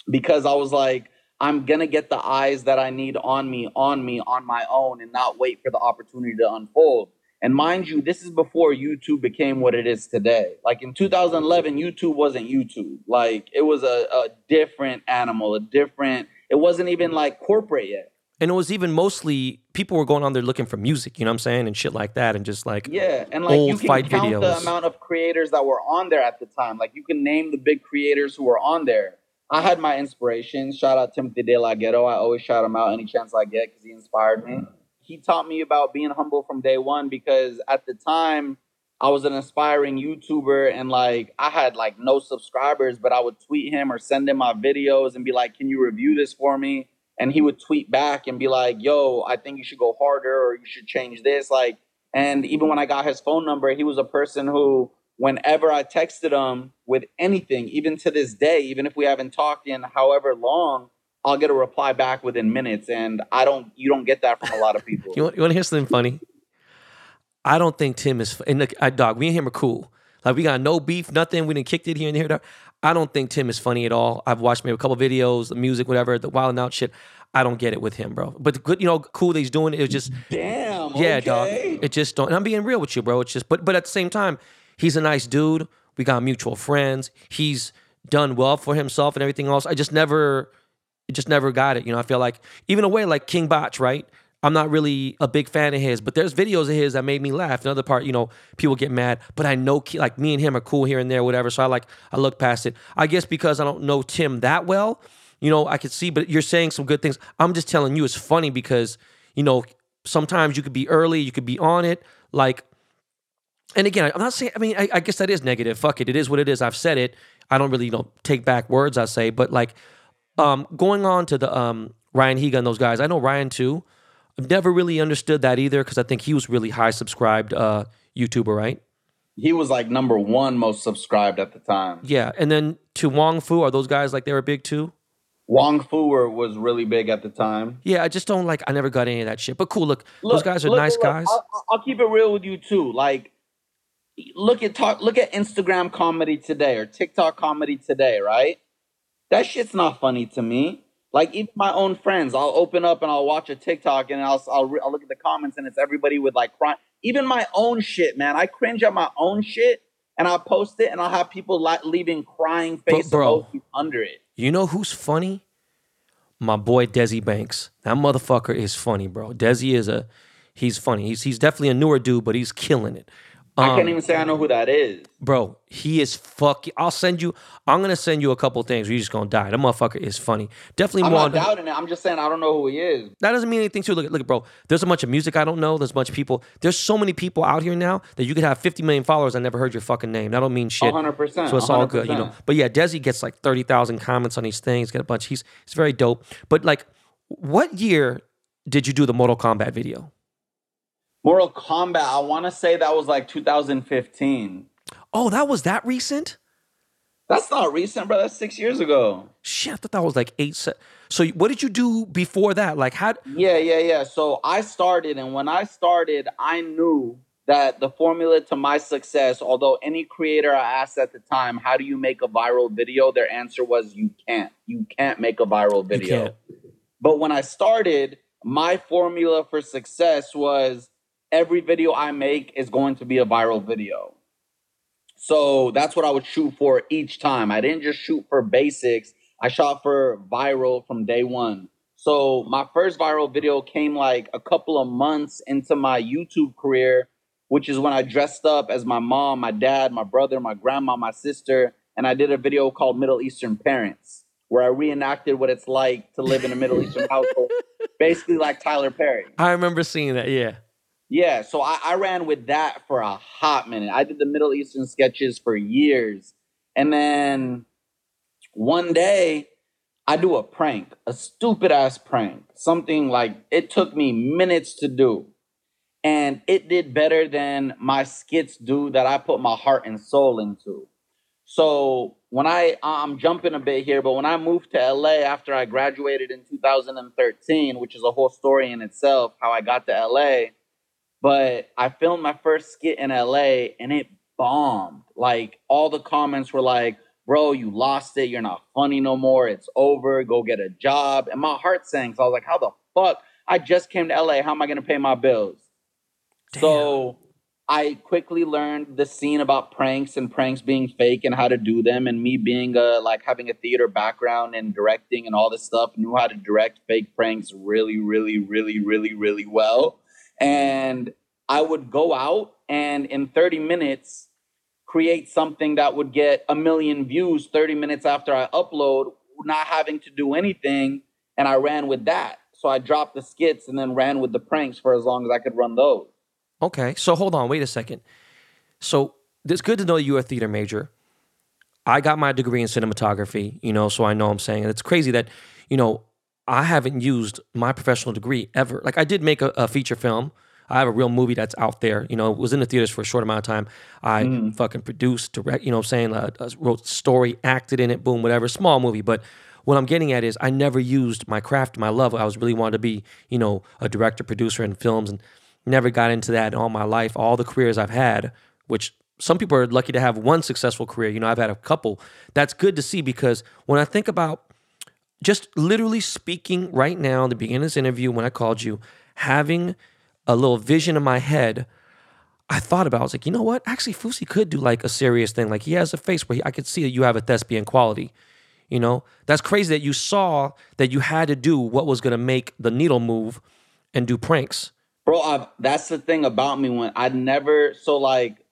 because I was like, I'm gonna get the eyes that I need on me, on me, on my own, and not wait for the opportunity to unfold. And mind you, this is before YouTube became what it is today. Like in 2011, YouTube wasn't YouTube. Like it was a, a different animal, a different. It wasn't even like corporate yet. And it was even mostly people were going on there looking for music, you know what I'm saying, and shit like that, and just like Yeah, and like you can fight count the amount of creators that were on there at the time. Like you can name the big creators who were on there. I had my inspirations. Shout out Timothy De La Ghetto. I always shout him out any chance I get because he inspired me. He taught me about being humble from day one because at the time I was an aspiring YouTuber and like I had like no subscribers, but I would tweet him or send him my videos and be like, "Can you review this for me?" And he would tweet back and be like, "Yo, I think you should go harder or you should change this." Like, and even when I got his phone number, he was a person who, whenever I texted him with anything, even to this day, even if we haven't talked in however long, I'll get a reply back within minutes. And I don't, you don't get that from a lot of people. You want, you want to hear something funny? I don't think Tim is. And look, I, dog, me and him are cool. Like we got no beef, nothing. We didn't kick it here and there. I don't think Tim is funny at all. I've watched maybe a couple videos, the music, whatever, the wild and out shit. I don't get it with him, bro. But good, you know, cool that he's doing it. It's just, Damn. yeah, dog. It just don't. And I'm being real with you, bro. It's just, but but at the same time, he's a nice dude. We got mutual friends. He's done well for himself and everything else. I just never, just never got it. You know, I feel like even a way like King Bach, right? I'm not really a big fan of his, but there's videos of his that made me laugh. Another part, you know, people get mad, but I know like me and him are cool here and there, whatever. So I like I look past it. I guess because I don't know Tim that well, you know, I could see. But you're saying some good things. I'm just telling you, it's funny because you know sometimes you could be early, you could be on it, like. And again, I'm not saying. I mean, I, I guess that is negative. Fuck it. It is what it is. I've said it. I don't really, you know, take back words I say. But like, um, going on to the um Ryan Higa and those guys. I know Ryan too. I've never really understood that either because I think he was really high subscribed uh YouTuber, right? He was like number one most subscribed at the time. Yeah. And then to Wong Fu, are those guys like they were big too? Wong Fu were- was really big at the time. Yeah, I just don't like. I never got any of that shit. But cool. Look, those guys are look, nice look, guys. I'll, I'll keep it real with you too. Like, look at talk. Look at Instagram comedy today or TikTok comedy today. Right? That shit's not funny to me. Like even my own friends, I'll open up and I'll watch a TikTok and I'll I'll, re- I'll look at the comments and it's everybody with like crying. Even my own shit, man. I cringe at my own shit and I'll post it and I'll have people like leaving crying face bro. under it. You know who's funny? My boy Desi Banks. That motherfucker is funny, bro. Desi is a he's funny. He's he's definitely a newer dude, but he's killing it. I Um, can't even say I know who that is. bro, he is fucking. I'll send you. I'm gonna send you a couple things. You're just gonna die. That motherfucker is funny. Definitely I'm not doubting it. I'm just saying I don't know who he is. that doesn't mean anything to look. Look, bro. There's a bunch of music I don't know. There's a bunch of people. There's so many people out here now that you could have 50 million followers. I never heard your fucking name. That don't mean shit. 100%, So it's all good, you know. But yeah, Desi gets like 30,000 comments on these things. Got a bunch. He's he's very dope. But like, what year did you do the Mortal Kombat video? Mortal Kombat, I want to say that was like 2015. Oh, that was that recent. That's not recent, bro. That's six years ago. Shit, I thought that was like eight. Se- so what did you do before that? Like, how? Yeah, yeah, yeah. So I started, and when I started, I knew that the formula to my success, although any creator I asked at the time, how do you make a viral video? Their answer was, you can't. You can't make a viral video. But when I started, my formula for success was every video I make is going to be a viral video. So that's what I would shoot for each time. I didn't just shoot for basics. I shot for viral from day one. So my first viral video came like a couple of months into my YouTube career, which is when I dressed up as my mom, my dad, my brother, my grandma, my sister, and I did a video called Middle Eastern Parents, where I reenacted what it's like to live in a Middle Eastern household, basically like Tyler Perry. I remember seeing that. Yeah. Yeah, so I, I ran with that for a hot minute. I did the Middle Eastern sketches for years. And then one day I do a prank, a stupid ass prank, something like it took me minutes to do. And it did better than my skits do that I put my heart and soul into. So when I I'm jumping a bit here, but when I moved to LA after I graduated in 2013, which is a whole story in itself, how I got to LA, but I filmed my first skit in LA and it bombed. Like all the comments were like, bro, you lost it. You're not funny no more. It's over. Go get a job. And my heart sank. So I was like, how the fuck? I just came to LA. How am I going to pay my bills? Damn. So I quickly learned the scene about pranks and pranks being fake and how to do them. And me being a, like having a theater background and directing and all this stuff, knew how to direct fake pranks really, really, really, really, really well. And I would go out and in 30 minutes, create something that would get a million views 30 minutes after I upload, not having to do anything. And I ran with that. So I dropped the skits and then ran with the pranks for as long as I could run those. Okay. So hold on, wait a second. So it's good to know you're a theater major. I got my degree in cinematography, you know, so I know I'm saying. And it's crazy that, you know, I haven't used my professional degree ever. Like I did make a, a feature film I have a real movie that's out there. You know, it was in the theaters for a short amount of time. I mm. fucking produced, direct. You know, what I'm saying, uh, uh, wrote story, acted in it, boom, whatever. Small movie, but what I'm getting at is I never used my craft, my love. I was really wanted to be, you know, a director, producer in films, and never got into that in all my life. All the careers I've had, which some people are lucky to have one successful career. You know, I've had a couple. That's good to see because when I think about just literally speaking right now, the beginning of this interview, when I called you, having a little vision in my head, I thought about. I was like, you know what? Actually, Fousey could do like a serious thing. Like he has a face where he, I could see that you have a thespian quality. You know, that's crazy that you saw that you had to do what was going to make the needle move and do pranks. Bro, I've, that's the thing about me when I never so like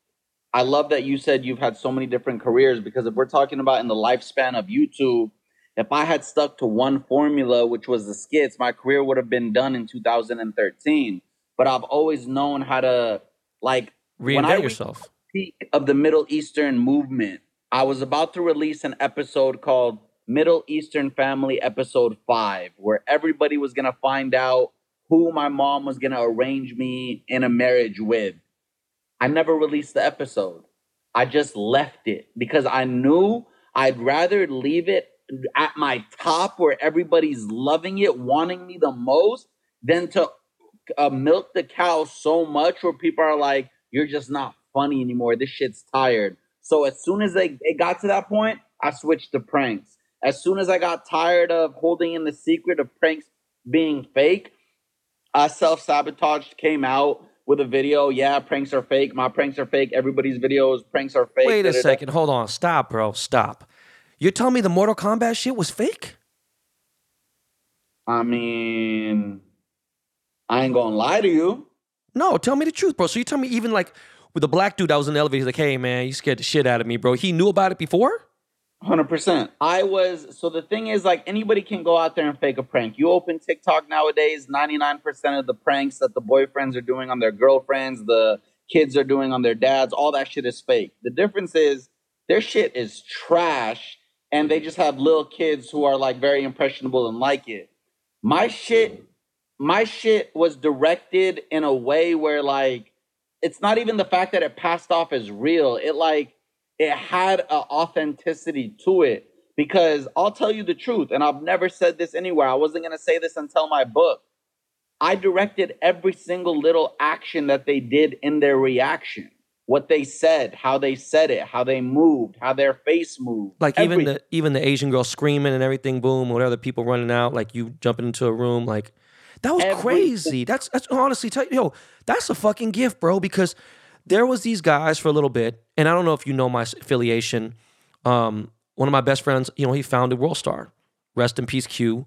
I love that you said you've had so many different careers because if we're talking about in the lifespan of YouTube, if I had stuck to one formula, which was the skits, my career would have been done in 2013 but I've always known how to like reinvent yourself. Peak of the Middle Eastern movement. I was about to release an episode called Middle Eastern Family Episode 5, where everybody was gonna find out who my mom was gonna arrange me in a marriage with. I never released the episode. I just left it because I knew I'd rather leave it at my top where everybody's loving it, wanting me the most, than to uh, milk the cow so much where people are like, you're just not funny anymore. This shit's tired. So as soon as they it got to that point, I switched to pranks. As soon as I got tired of holding in the secret of pranks being fake, I self sabotaged, came out with a video. Yeah, pranks are fake. My pranks are fake. Everybody's videos, pranks are fake. Wait a second. Hold on. Stop, bro. Stop. You're telling me the Mortal Kombat shit was fake? I mean, I ain't gonna lie to you. No, tell me the truth, bro. So you tell me even like with the black dude that was in the elevator, he's like, hey man, you scared the shit out of me, bro. He knew about it before? 100%. I was, so the thing is, like, anybody can go out there and fake a prank. You open TikTok nowadays, 99% of the pranks that the boyfriends are doing on their girlfriends, the kids are doing on their dads, all that shit is fake. The difference is their shit is trash, and they just have little kids who are, like, very impressionable and like it. My shit my shit was directed in a way where like it's not even the fact that it passed off as real. It like it had an authenticity to it because I'll tell you the truth, and I've never said this anywhere. I wasn't gonna say this until my book. I directed every single little action that they did in their reaction. What they said, how they said it, how they moved, how their face moved. Like everything. even the even the Asian girl screaming and everything, boom, whatever people running out, like you jumping into a room, like that was Every- crazy. That's that's honestly, tell, yo, that's a fucking gift, bro. Because there was these guys for a little bit, and I don't know if you know my affiliation. Um, one of my best friends, you know, he founded World Star. Rest in peace, Q.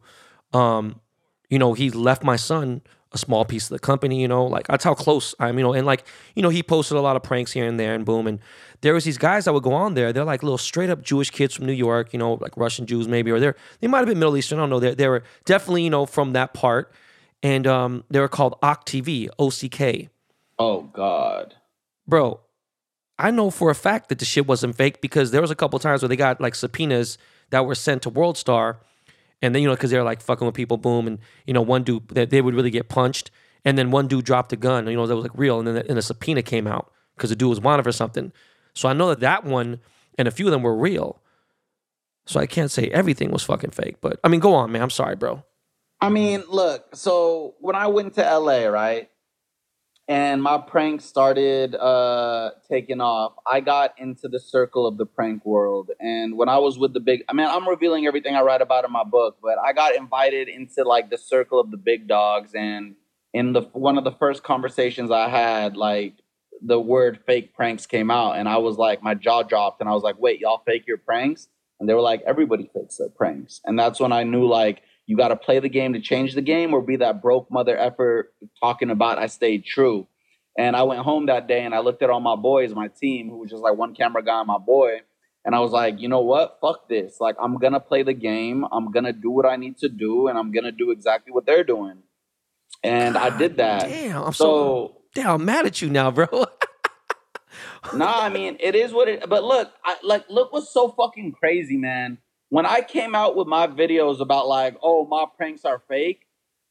Um, you know, he left my son a small piece of the company, you know, like that's how close I'm, you know, and like, you know, he posted a lot of pranks here and there and boom. And there was these guys that would go on there. They're like little straight up Jewish kids from New York, you know, like Russian Jews maybe, or they're, they might have been Middle Eastern. I don't know. They, they were definitely, you know, from that part and um, they were called OCK O C K. Oh God, bro! I know for a fact that the shit wasn't fake because there was a couple times where they got like subpoenas that were sent to World Star, and then you know because they're like fucking with people, boom, and you know one dude they, they would really get punched, and then one dude dropped a gun, you know that was like real, and then the, and the subpoena came out because the dude was wanted for something. So I know that that one and a few of them were real. So I can't say everything was fucking fake, but I mean, go on, man. I'm sorry, bro. I mean, look, so when I went to LA, right? And my prank started uh taking off. I got into the circle of the prank world. And when i was with the big i mean i'm revealing everything i write about in my book but i got invited into like the circle of the big dogs. And in the one of the first conversations i had like the word fake pranks came out. And i was like my jaw dropped. And i was like wait y'all fake your pranks? And they were like everybody fakes their pranks. And that's when i knew like you got to play the game to change the game or be that broke mother effort talking about I stayed true. And I went home that day and I looked at all my boys, my team, who was just like one camera guy and my boy. And I was like, you know what? Fuck this. Like, I'm going to play the game. I'm going to do what I need to do. And I'm going to do exactly what they're doing. And God, I did that. Damn. I'm so, so damn I'm mad at you now, bro. nah, I mean, it is what it, but look, I, like, look what's so fucking crazy, man when I came out with my videos about like, oh, my pranks are fake,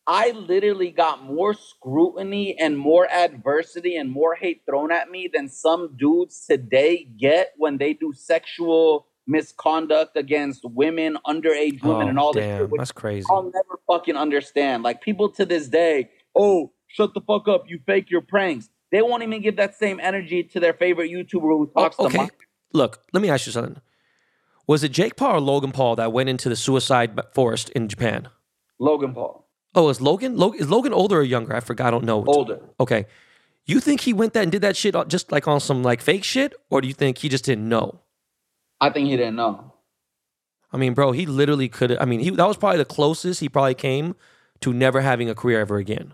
I literally got more scrutiny and more adversity and more hate thrown at me than some dudes today get when they do sexual misconduct against women, underage women, oh, and all damn, that. That's crazy. I'll never fucking understand. Like people to this day, oh, shut the fuck up, you fake your pranks. They won't even give that same energy to their favorite YouTuber who oh, talks oh, okay. to them. Look, let me ask you something. Was it Jake Paul or Logan Paul that went into the suicide forest in Japan? Logan Paul. Oh, is Logan? Logan is Logan older or younger? I forgot. I don't know. Older. Okay. You think he went that and did that shit just like on some like fake shit, or do you think he just didn't know? I think he didn't know. I mean, bro, he literally could. I mean, he that was probably the closest he probably came to never having a career ever again.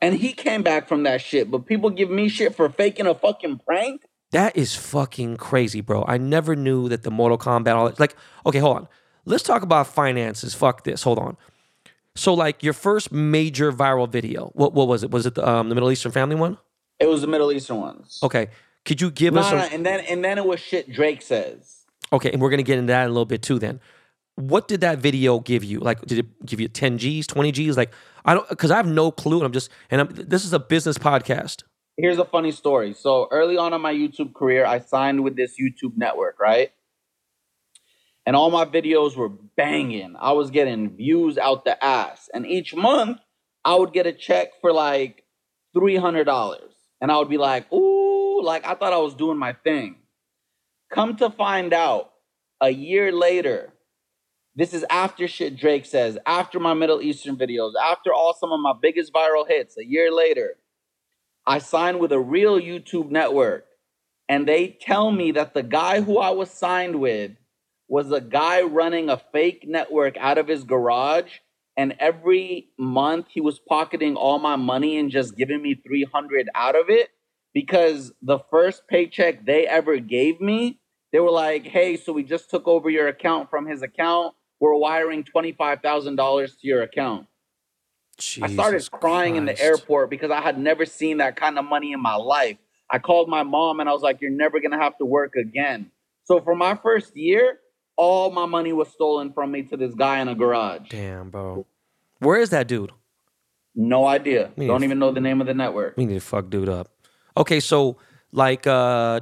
And he came back from that shit, but people give me shit for faking a fucking prank. That is fucking crazy, bro. I never knew that the Mortal Kombat, all that like, okay, hold on. Let's talk about finances. Fuck this. Hold on. So, like, your first major viral video, what what was it? Was it the, um, the Middle Eastern family one? It was the Middle Eastern ones. Okay. Could you give us? Some... and then and then it was shit Drake says. Okay, and we're gonna get into that in a little bit too. Then, what did that video give you? Like, did it give you ten G's, twenty G's? Like, I don't because I have no clue. And I'm just and I'm, this is a business podcast here's a funny story. So early on in my YouTube career, I signed with this YouTube network, right? And all my videos were banging. I was getting views out the ass. And each month, I would get a check for like $300. And I would be like, ooh, like I thought I was doing my thing. Come to find out, a year later, this is after shit Drake says, after my Middle Eastern videos, after all some of my biggest viral hits, a year later I signed with a real YouTube network, and they tell me that the guy who I was signed with was a guy running a fake network out of his garage. And every month he was pocketing all my money and just giving me 300 out of it because the first paycheck they ever gave me, they were like, hey, so we just took over your account from his account. We're wiring $25,000 to your account. Jesus I started crying in the airport because I had never seen that kind of money in my life. I called my mom and I was like, You're never gonna have to work again. So for my first year, all my money was stolen from me to this guy in a garage. Damn, bro. Where is that dude? No idea. Don't even know the name of the network. We need to fuck dude up. Okay, so like uh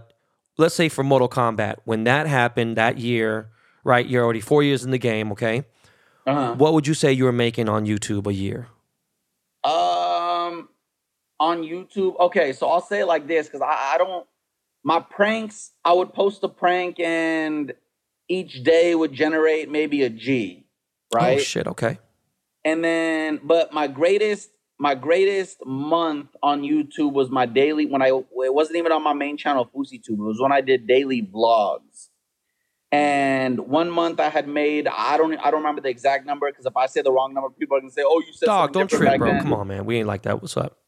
let's say for Mortal Kombat, when that happened that year, right? You're already four years in the game, okay? Uh-huh. What would you say you were making on YouTube a year? On YouTube. Okay, so I'll say it like this because I, I don't. My pranks, I would post a prank and each day would generate maybe a G, oh, right? Oh shit. Okay. And then, but my greatest, my greatest month on YouTube was my daily when I it wasn't even on my main channel, FouseyTube. It was when I did daily vlogs. And one month I had made I don't I don't remember the exact number because if I say the wrong number, people are gonna say, "Oh, you said dog." Don't trip, bro. Then. Come on, man. We ain't like that. What's up?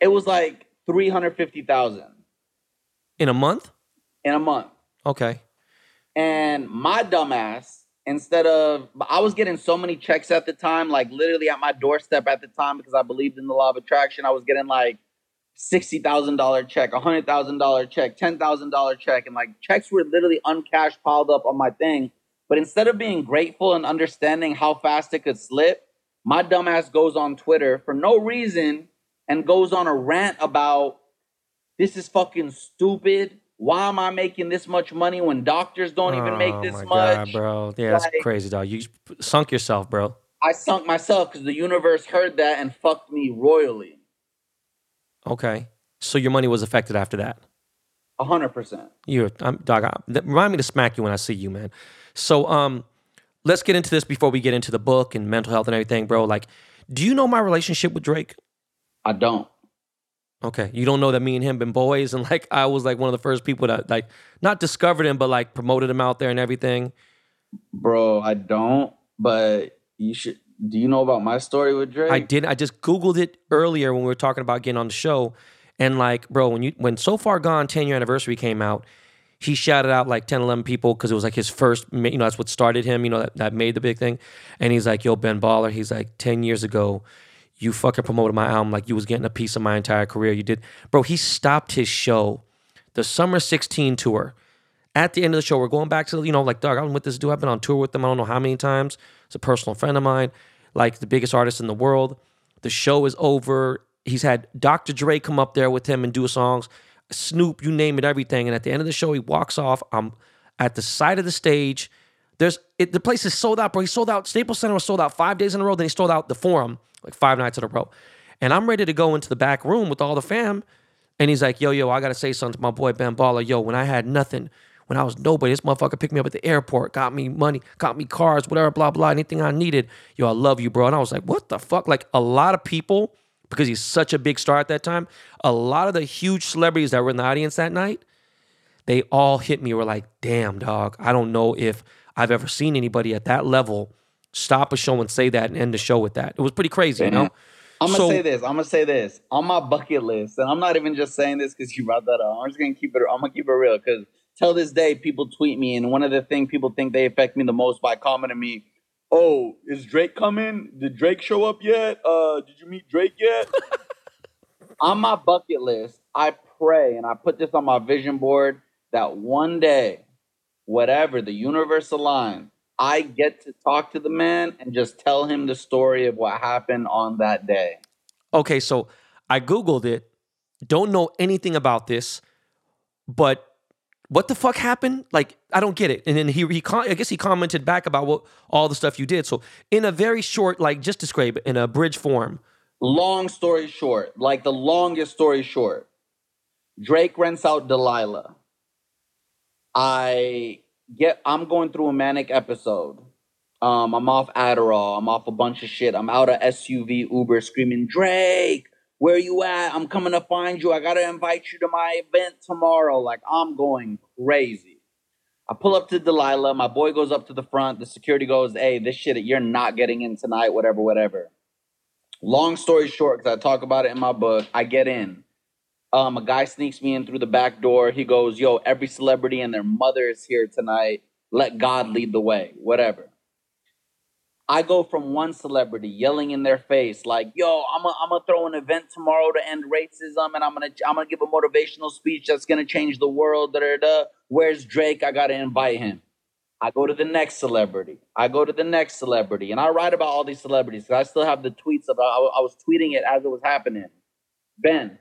It was like three hundred fifty thousand in a month. In a month. Okay. And my dumbass, instead of I was getting so many checks at the time, like literally at my doorstep at the time because I believed in the law of attraction. I was getting like sixty thousand dollar check, a hundred thousand dollar check, ten thousand dollar check, and like checks were literally uncashed piled up on my thing. But instead of being grateful and understanding how fast it could slip, my dumbass goes on Twitter for no reason and goes on a rant about this is fucking stupid. Why am I making this much money when doctors don't oh, even make oh this my much? God, bro. Yeah, like, that's crazy, dog. You sunk yourself, bro. I sunk myself because the universe heard that and fucked me royally. Okay. So your money was affected after that. A hundred percent. You're I'm dog. I, remind me to smack you when I see you, man. So um, let's get into this before we get into the book and mental health and everything, bro. Like, do you know my relationship with Drake? I don't. Okay, you don't know that me and him been boys, and like I was like one of the first people that like not discovered him, but like promoted him out there and everything. Bro, I don't, but you should do you know about my story with Drake? I did. I just googled it earlier when we were talking about getting on the show, and like, bro, when you when So Far Gone 10 year anniversary came out, he shouted out like 10, 11 people because it was like his first. You know, that's what started him. You know, that, that made the big thing. And he's like, "Yo, Ben Baller." He's like, 10 years ago, you fucking promoted my album like you was getting a piece of my entire career. You did, bro. He stopped his show, the Summer 16 tour. At the end of the show, we're going back to you know, like, dog. I'm with this dude. I've been on tour with him. I don't know how many times. It's a personal friend of mine, like the biggest artist in the world. The show is over. He's had Dr. Dre come up there with him and do songs. Snoop, you name it, everything. And at the end of the show, he walks off. I'm at the side of the stage. There's it, the place is sold out, bro. He sold out. Staples Center was sold out five days in a row. Then he sold out the Forum like five nights in a row. And I'm ready to go into the back room with all the fam. And he's like, yo, yo, I gotta say something to my boy Ben Baller. Yo, when I had nothing, when I was nobody, this motherfucker picked me up at the airport, got me money, got me cars, whatever, blah, blah, anything I needed. Yo, I love you, bro. And I was like, what the fuck? Like a lot of people, because he's such a big star at that time, a lot of the huge celebrities that were in the audience that night, they all hit me. Were like, damn, dog. I don't know if I've ever seen anybody at that level stop a show and say that and end the show with that. It was pretty crazy, you know? I'm gonna So- say this. I'm gonna say this on my bucket list, and I'm not even just saying this because you brought that up. I'm just gonna keep it. I'm gonna keep it real because till this day, people tweet me, and one of the things people think they affect me the most by commenting me. Oh, is Drake coming? Did Drake show up yet? Uh, did you meet Drake yet? on my bucket list, I pray and I put this on my vision board that one day, whatever the universe aligns, I get to talk to the man and just tell him the story of what happened on that day. Okay, so I Googled it, don't know anything about this, but what the fuck happened? Like, I don't get it. And then he, he I guess he commented back about what all the stuff you did. So, in a very short, like, just describe it in a bridge form. Long story short, like the longest story short, Drake rents out Delilah. I get I'm going through a manic episode. Um, I'm off Adderall. I'm off a bunch of shit. I'm out of SUV Uber screaming, Drake, where you at? I'm coming to find you. I gotta invite you to my event tomorrow. Like I'm going crazy. I pull up to Delilah. My boy goes up to the front. The security goes, "Hey, this shit, you're not getting in tonight. Whatever, whatever." Long story short, because I talk about it in my book, I get in. Um, a guy sneaks me in through the back door. He goes, "Yo, every celebrity and their mother is here tonight. Let God lead the way. Whatever." I go from one celebrity yelling in their face like, "Yo, I'm gonna throw an event tomorrow to end racism, and I'm gonna I'm gonna give a motivational speech that's gonna change the world." Da da da. Where's Drake? I gotta invite him. I go to the next celebrity. I go to the next celebrity, and I write about all these celebrities. I still have the tweets about. I, I was tweeting it as it was happening. Ben,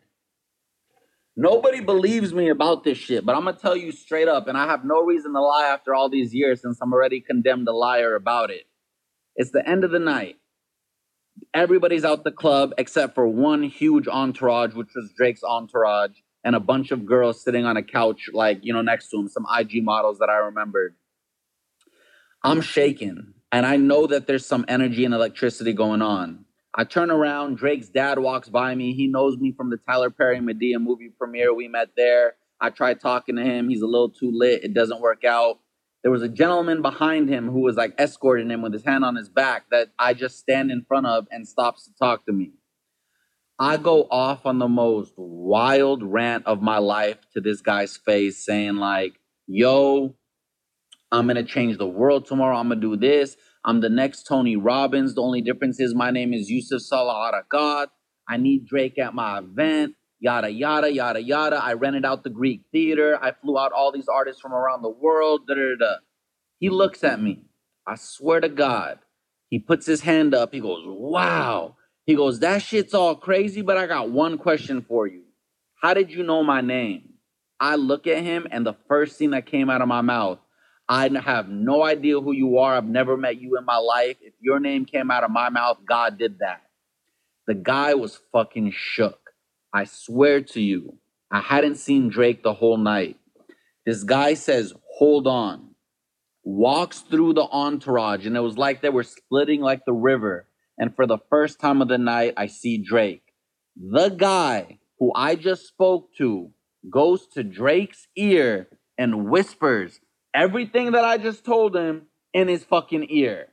nobody believes me about this shit, but I'm gonna tell you straight up, and I have no reason to lie after all these years since I'm already condemned a liar about it. It's the end of the night. Everybody's out the club except for one huge entourage, which was Drake's entourage, and a bunch of girls sitting on a couch, like, you know, next to him, some IG models that I remembered. I'm shaking, and I know that there's some energy and electricity going on. I turn around, Drake's dad walks by me. He knows me from the Tyler Perry Medea movie premiere. We met there. I tried talking to him. He's a little too lit. It doesn't work out there was a gentleman behind him who was like escorting him with his hand on his back that I just stand in front of and stops to talk to me. I go off on the most wild rant of my life to this guy's face, saying, like, yo, I'm gonna change the world tomorrow. I'm gonna do this. I'm the next Tony Robbins. The only difference is my name is Yusuf Salah Harakat. I need Drake at my event yada yada yada yada. I rented out the Greek theater. I flew out all these artists from around the world. Da, da, da. He looks at me. I swear to God. He puts his hand up. He goes, "Wow." He goes, "That shit's all crazy, but I got one question for you. How did you know my name?" I look at him, and the first thing that came out of my mouth, I have no idea who you are. I've never met you in my life. If your name came out of my mouth, God did that. The guy was fucking shook. I swear to you, I hadn't seen Drake the whole night. This guy says, Hold on. Walks through the entourage, and it was like they were splitting like the river. And for the first time of the night, I see Drake. The guy who I just spoke to goes to Drake's ear and whispers everything that I just told him in his fucking ear.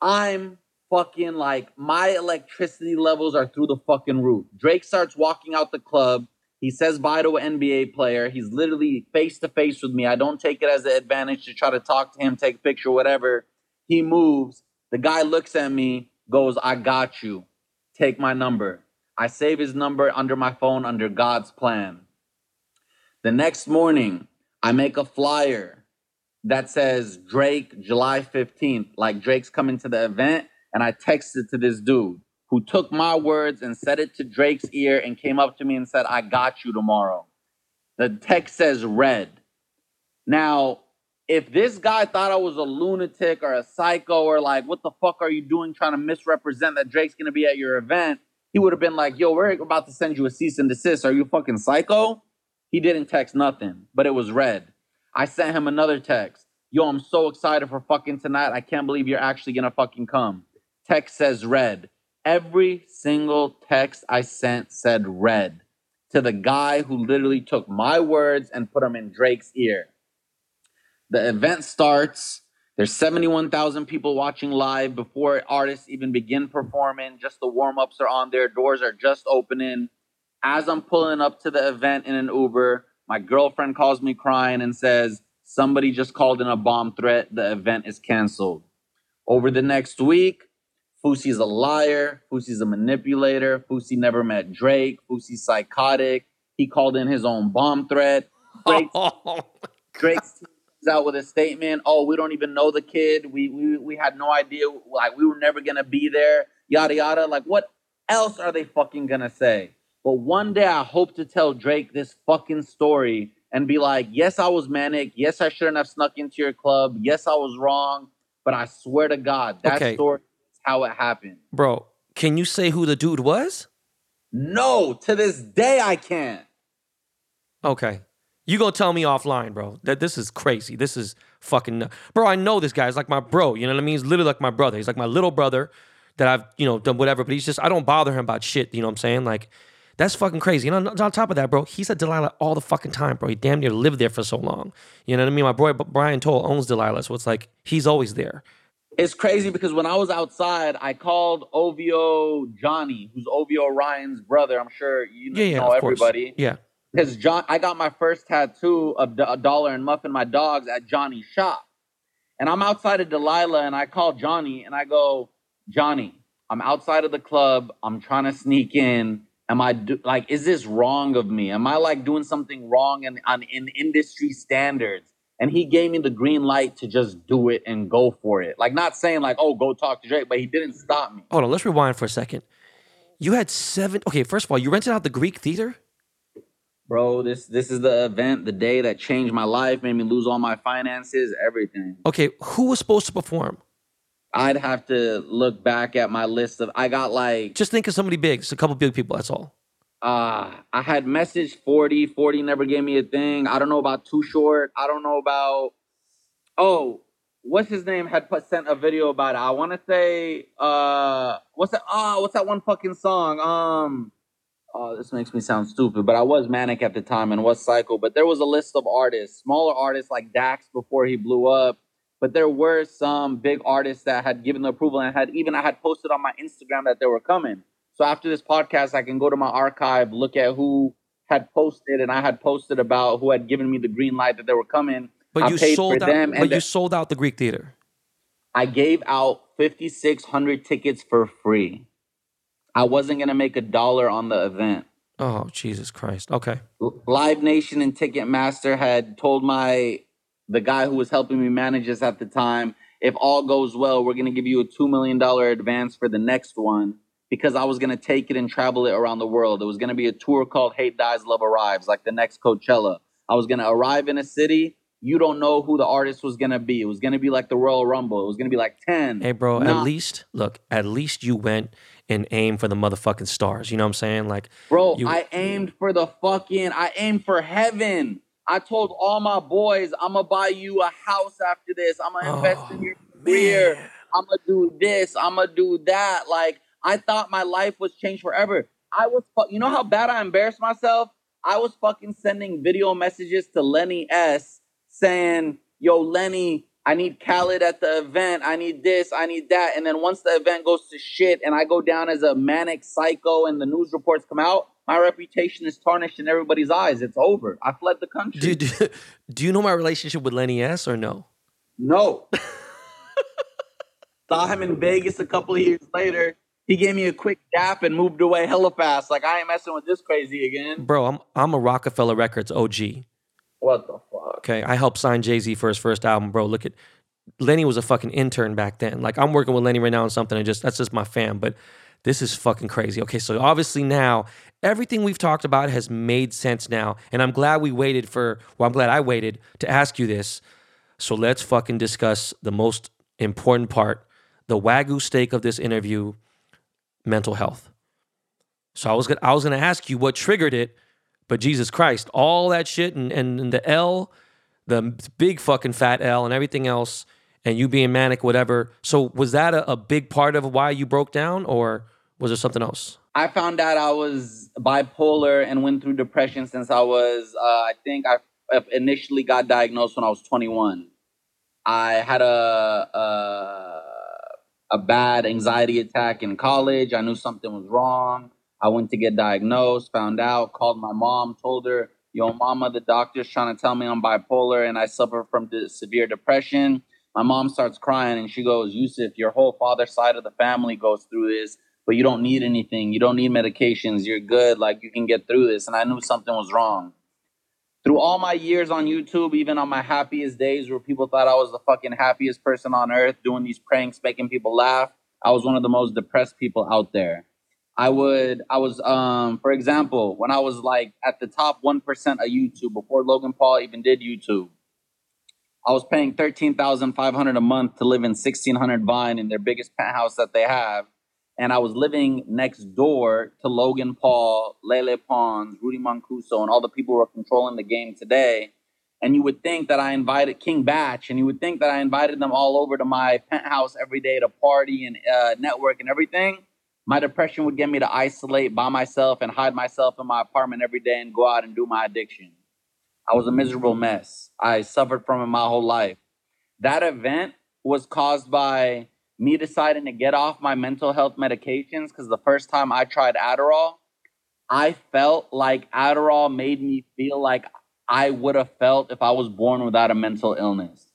I'm fucking like, my electricity levels are through the fucking roof. Drake starts walking out the club. He says bye to an NBA player. He's literally face to face with me. I don't take it as an advantage to try to talk to him, take a picture, whatever. He moves. The guy looks at me, goes, I got you. Take my number. I save his number under my phone under God's plan. The next morning, I make a flyer that says Drake July 15th, like Drake's coming to the event. And I texted to this dude who took my words and said it to Drake's ear and came up to me and said, I got you tomorrow. The text says red. Now, if this guy thought I was a lunatic or a psycho or like, what the fuck are you doing trying to misrepresent that Drake's gonna be at your event? He would have been like, yo, we're about to send you a cease and desist. Are you fucking psycho? He didn't text nothing, but it was red. I sent him another text. Yo, I'm so excited for fucking tonight. I can't believe you're actually gonna fucking come. Text says red. Every single text I sent said red to the guy who literally took my words and put them in Drake's ear. The event starts. There's 71,000 people watching live before artists even begin performing. Just the warm ups are on there, doors are just opening. As I'm pulling up to the event in an Uber, my girlfriend calls me crying and says, Somebody just called in a bomb threat. The event is canceled. Over the next week, Fousey's a liar. Fousey's a manipulator. Fousey never met Drake. Fousey's psychotic. He called in his own bomb threat. Drake's, oh Drake's out with a statement. Oh, we don't even know the kid. We we we had no idea. Like we were never gonna be there. Yada yada. Like what else are they fucking gonna say? But one day I hope to tell Drake this fucking story and be like, yes, I was manic. Yes, I shouldn't have snuck into your club. Yes, I was wrong. But I swear to God, that Okay. story is how it happened. Bro, can you say who the dude was? No, to this day I can't. Okay. You gonna tell me offline, bro. That this is crazy. This is fucking bro. I know this guy. He's like my bro. You know what I mean? He's literally like my brother. He's like my little brother that I've you know done whatever. But he's just I don't bother him about shit. You know what I'm saying? Like that's fucking crazy. And on, on top of that, bro, he's at Delilah all the fucking time, bro. He damn near lived there for so long. You know what I mean? My boy Brian Toll owns Delilah, so it's like he's always there. It's crazy because when I was outside, I called OVO Johnny, who's OVO Ryan's brother. I'm sure you Yeah, yeah, know of course. everybody. Yeah. Because John, I got my first tattoo of a dollar and muffin my dogs at Johnny's shop, and I'm outside of Delilah, and I call Johnny, and I go, Johnny, I'm outside of the club. I'm trying to sneak in. Am I do, like, is this wrong of me? Am I like doing something wrong in on in industry standards? And he gave me the green light to just do it and go for it. Like, not saying like, oh, go talk to Drake, but he didn't stop me. Hold on. Let's rewind for a second. You had seven. Okay, first of all, you rented out the Greek theater. Bro, this this is the event, the day that changed my life, made me lose all my finances, everything. Okay, who was supposed to perform? I'd have to look back at my list of I got like Just think of somebody big. Just a couple big people. That's all. uh I had message 40, 40 never gave me a thing. I don't know about Too Short. I don't know about Oh, what's his name had put sent a video about it. I want to say uh what's that ah what's that one fucking song? Um Oh, this makes me sound stupid, but I was manic at the time and was psycho. But there was a list of artists, smaller artists like Dax before he blew up. But there were some big artists that had given the approval and had even I had posted on my Instagram that they were coming. So after this podcast, I can go to my archive, look at who had posted, and I had posted about who had given me the green light that they were coming. But I you sold out. them, but you the- sold out the Greek theater. I gave out 5,600 tickets for free. I wasn't gonna make a dollar on the event. Oh Jesus Christ. Okay. Live Nation and Ticketmaster had told my the guy who was helping me manage this at the time, if all goes well, we're gonna give you a two million dollar advance for the next one because I was gonna take it and travel it around the world. It was gonna be a tour called Hate Dies, Love Arrives, like the next Coachella. I was gonna arrive in a city, you don't know who the artist was gonna be. It was gonna be like the Royal Rumble. It was gonna be like ten. Hey, bro. Nah. At least look. At least you went and aimed for the motherfucking stars. You know what I'm saying? Like, Bro, You- I aimed for the fucking, I aimed for heaven. I told all my boys, I'm gonna buy you a house after this. I'm gonna invest in Oh, your career. man. I'm gonna do this. I'm gonna do that. Like, I thought my life was changed forever. I was, fu- you know how bad I embarrassed myself? I was fucking sending video messages to Lenny S saying, Yo, Lenny, I need Khaled at the event. I need this. I need that. And then once the event goes to shit and I go down as a manic psycho and the news reports come out, my reputation is tarnished in everybody's eyes. It's over. I fled the country. do, do, do you know my relationship with Lenny S or no? No. Saw him in Vegas a couple of years later. He gave me a quick dap and moved away hella fast. Like I ain't messing with this crazy again. Bro, I'm I'm a Roc-A-Fella Records OG. What the fuck? Okay, I helped sign Jay Z for his first album, bro. Look at Lenny was a fucking intern back then. Like I'm working with Lenny right now on something, and just that's just my fam. But this is fucking crazy. Okay, so obviously now everything we've talked about has made sense now, and I'm glad we waited for. Well, I'm glad I waited to ask you this. So let's fucking discuss the most important part, the wagyu steak of this interview, mental health. So I was gonna I was gonna ask you what triggered it, but Jesus Christ, all that shit and, and, and the L, the big fucking fat L and everything else, and you being manic, whatever. So was that a, a big part of why you broke down, or was there something else? I found out I was bipolar and went through depression since I was, uh, I think I initially got diagnosed when I was 21. I had a, a a bad anxiety attack in college. I knew something was wrong. I went to get diagnosed, found out, called my mom, told her, "Yo, mama, the doctor's trying to tell me I'm bipolar and I suffer from de- severe depression." My mom starts crying and she goes, "Yusuf, your whole father's side of the family goes through this." But you don't need anything. You don't need medications. You're good. Like you can get through this. And I knew something was wrong. Through all my years on YouTube, even on my happiest days where people thought I was the fucking happiest person on earth doing these pranks, making people laugh, I was one of the most depressed people out there. I would, I was, um, for example, when I was like at the top 1% of YouTube before Logan Paul even did YouTube, I was paying 13500 a month to live in 1600 Vine in their biggest penthouse that they have and I was living next door to Logan Paul, Lele Pons, Rudy Mancuso, and all the people who are controlling the game today. And you would think that I invited King Bach, and you would think that I invited them all over to my penthouse every day to party and uh, network and everything. My depression would get me to isolate by myself and hide myself in my apartment every day and go out and do my addiction. I was a miserable mess. I suffered from it my whole life. That event was caused by me deciding to get off my mental health medications because the first time I tried Adderall, I felt like Adderall made me feel like I would have felt if I was born without a mental illness.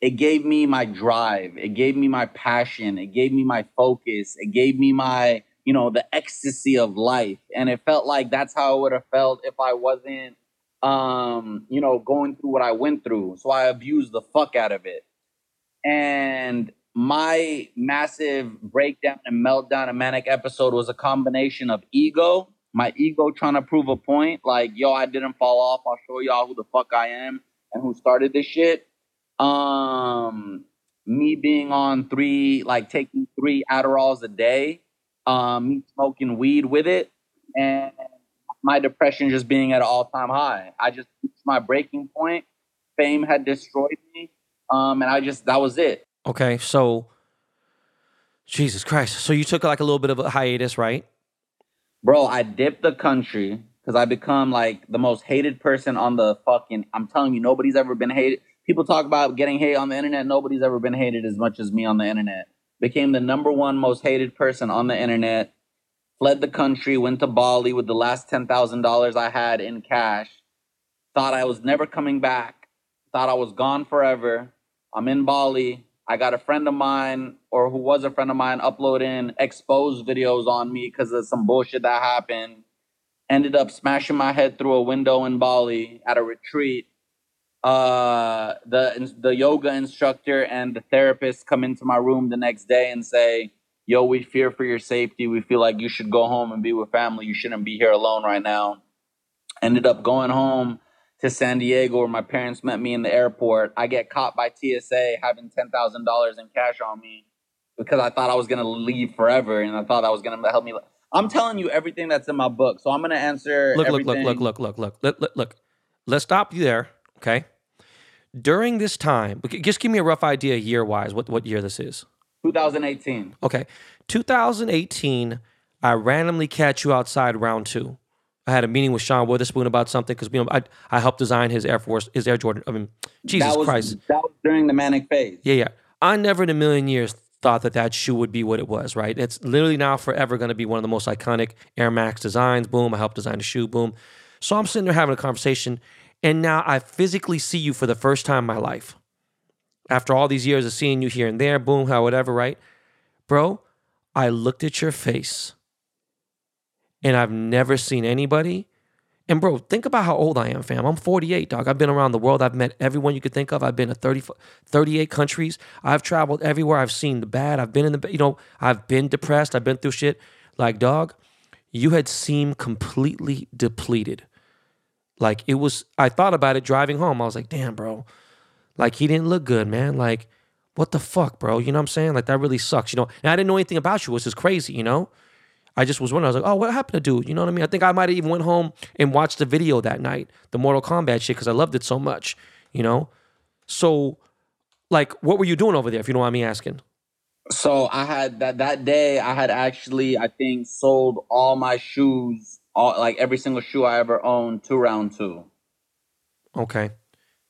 It gave me my drive, it gave me my passion, it gave me my focus, it gave me my, you know, the ecstasy of life. And it felt like that's how I would have felt if I wasn't um, you know, going through what I went through. So I abused the fuck out of it. And my massive breakdown and meltdown and manic episode was a combination of ego, my ego trying to prove a point, like, yo, I didn't fall off. I'll show y'all who the fuck I am and who started this shit. Um, me being on three, like taking three Adderalls a day, um, me smoking weed with it, and my depression just being at an all time high. I just reached my breaking point. Fame had destroyed me. Um, and I just, that was it. Okay, so Jesus Christ. So you took like a little bit of a hiatus, right? Bro, I dipped the country because I become like the most hated person on the fucking. I'm telling you, nobody's ever been hated. People talk about getting hate on the internet. Nobody's ever been hated as much as me on the internet. Became the number one most hated person on the internet. Fled the country, went to Bali with the last $10,000 I had in cash. Thought I was never coming back. Thought I was gone forever. I'm in Bali. I got a friend of mine, or who was a friend of mine, uploading exposed videos on me because of some bullshit that happened. Ended up smashing my head through a window in Bali at a retreat. Uh, the the yoga instructor and the therapist come into my room the next day and say, "Yo, we fear for your safety. We feel like you should go home and be with family. You shouldn't be here alone right now." Ended up going home to San Diego where my parents met me in the airport. I get caught by TSA having ten thousand dollars in cash on me because I thought I was gonna leave forever and I thought that was gonna help me. I'm telling you everything that's in my book, so I'm gonna answer. Look, everything. look, look, look, look, look, look, look, look, look. Let's stop you there, okay? During this time, just give me a rough idea year wise what, what year this is. 2018. Okay. 2018, I randomly catch you outside round two. I had a meeting with Sean Wotherspoon about something because you know I, I helped design his Air Force, his Air Jordan. I mean, Jesus that was, Christ. That was during the manic phase. Yeah, yeah. I never in a million years thought that that shoe would be what it was, right? It's literally now forever going to be one of the most iconic Air Max designs. Boom. I helped design the shoe. Boom. So I'm sitting there having a conversation, and now I physically see you for the first time in my life. After all these years of seeing you here and there, boom, how, whatever, right? Bro, I looked at your face and I've never seen anybody. And bro, think about how old I am, fam. I'm 48, dog. I've been around the world. I've met everyone you could think of. I've been to 30, 38 countries. I've traveled everywhere. I've seen the bad. I've been in the, you know, I've been depressed. I've been through shit. Like, dog, you had seemed completely depleted. Like, it was, I thought about it driving home. I was like, damn, bro. Like, he didn't look good, man. Like, what the fuck, bro? You know what I'm saying? Like, that really sucks, you know? And I didn't know anything about you, which is crazy, you know? I just was wondering. I was like, oh, what happened to dude? You know what I mean? I think I might have even went home and watched the video that night, the Mortal Kombat shit, because I loved it so much. You know, so like, what were you doing over there? If you don't mind me asking. So I had that that day. I had actually, I think, sold all my shoes, all like every single shoe I ever owned, to round two. Okay.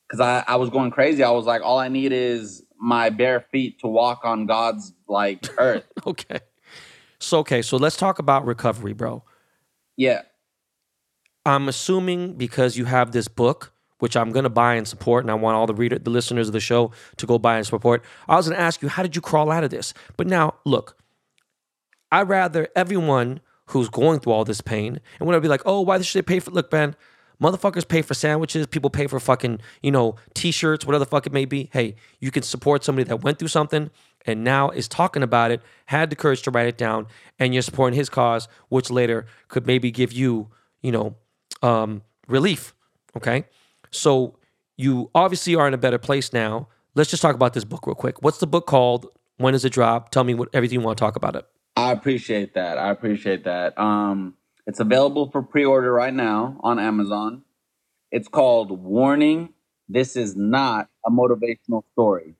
Because I I was going crazy. I was like, all I need is my bare feet to walk on God's like earth. okay. So okay, so let's talk about recovery, bro. Yeah. I'm assuming because you have this book, which I'm gonna buy and support, and I want all the reader, the listeners of the show to go buy and support. I was gonna ask you, how did you crawl out of this? But now, look, I'd rather everyone who's going through all this pain and when I be like, oh, why should they pay for? Look, man, motherfuckers pay for sandwiches. People pay for fucking, you know, t-shirts, whatever the fuck it may be. Hey, you can support somebody that went through something and now is talking about it, had the courage to write it down, and you're supporting his cause, which later could maybe give you, you know, um, relief. Okay. So you obviously are in a better place now. Let's just talk about this book real quick. What's the book called? When does it drop? Tell me what everything you want to talk about it. I appreciate that. I appreciate that. Um, it's available for pre-order right now on Amazon. It's called Warning. This is not a motivational story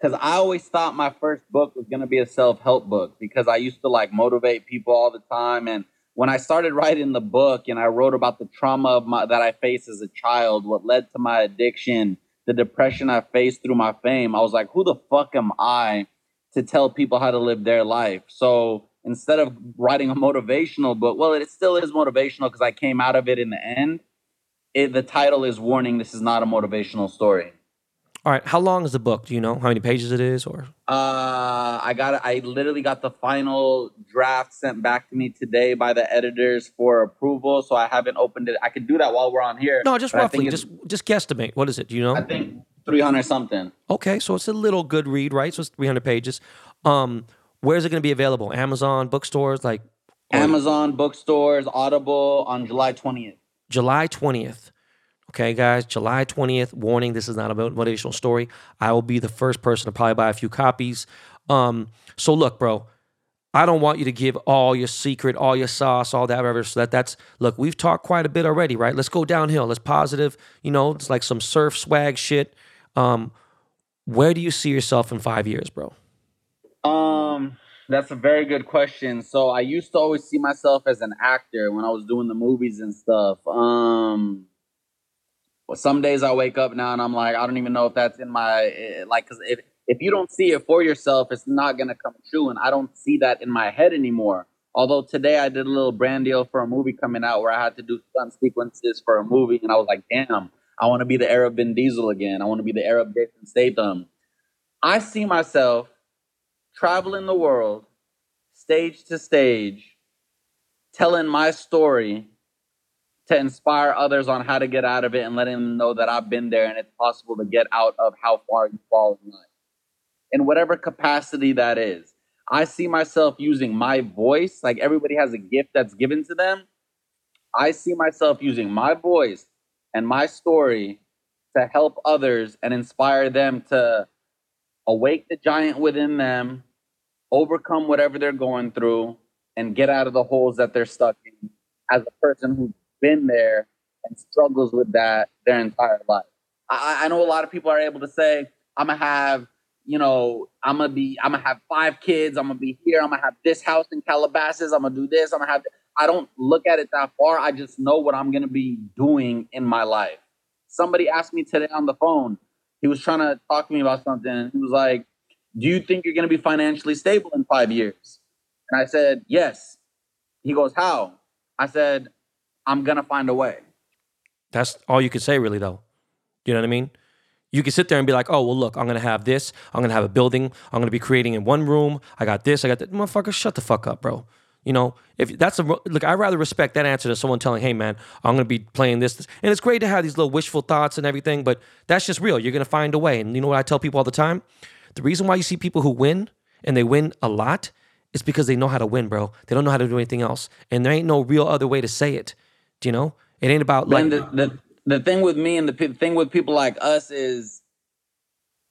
because I always thought my first book was going to be a self help book because I used to like motivate people all the time. And when I started writing the book and I wrote about the trauma of my, that I faced as a child, what led to my addiction, the depression I faced through my fame, I was like, who the fuck am I to tell people how to live their life? So instead of writing a motivational book, well, it still is motivational because I came out of it in the end. It, the title is Warning This is not a motivational story. All right, how long is the book? Do you know how many pages it is, or? Uh, I got I literally got the final draft sent back to me today by the editors for approval. So I haven't opened it. I could do that while we're on here. No, just roughly, just just guesstimate. What is it? Do you know? I think three hundred something. Okay, so it's a little good read, right? So it's three hundred pages. Um, where is it going to be available? Amazon bookstores, like Amazon bookstores, Audible on July twentieth. July twentieth. Okay, guys, July 20th. Warning, this is not a motivational story. I will be the first person to probably buy a few copies. Um, so look, bro, I don't want you to give all your secret, all your sauce, all that, whatever. So that that's look, we've talked quite a bit already, right? Let's go downhill. Let's positive. You know, it's like some surf swag shit. Um, where do you see yourself in five years, bro? Um, that's a very good question. So I used to always see myself as an actor when I was doing the movies and stuff. Um well, some days I wake up now and I'm like, I don't even know if that's in my eh, like, because if if you don't see it for yourself, it's not gonna come true, and I don't see that in my head anymore. Although today I did a little brand deal for a movie coming out where I had to do stunt sequences for a movie, and I was like, damn, I want to be the Arab Vin Diesel again. I want to be the Arab Jason Statham. I see myself traveling the world, stage to stage, telling my story to inspire others on how to get out of it and letting them know that I've been there and it's possible to get out of how far you fall in life. In whatever capacity that is. I see myself using my voice, like everybody has a gift that's given to them. I see myself using my voice and my story to help others and inspire them to awake the giant within them, overcome whatever they're going through, and get out of the holes that they're stuck in as a person who's been there and struggles with that their entire life. I, I know a lot of people are able to say, I'm gonna have, you know, I'm gonna be, I'm gonna have five kids, I'm gonna be here, I'm gonna have this house in Calabasas, I'm gonna do this, I'm gonna have. I don't look at it that far. I just know what I'm gonna be doing in my life. Somebody asked me today on the phone. He was trying to talk to me about something, and he was like, "Do you think you're gonna be financially stable in five years?" And I said, "Yes." He goes, "How?" I said, "I'm gonna find a way." That's all you could say, really, though. You know what I mean? You can sit there and be like, oh, well, look, I'm to have this. I'm to have a building. I'm to be creating in one room. I got this. I got that. Motherfucker, shut the fuck up, bro. You know, if that's a look, I rather respect that answer than someone telling, "Hey, man, I'm to be playing this, this." And it's great to have these little wishful thoughts and everything, but that's just real. You're to find a way. And you know what I tell people all the time? The reason why you see people who win and they win a lot is because they know how to win, bro. They don't know how to do anything else, and there ain't no real other way to say it. Do you know? It ain't about like the, the the thing with me and the p- thing with people like us is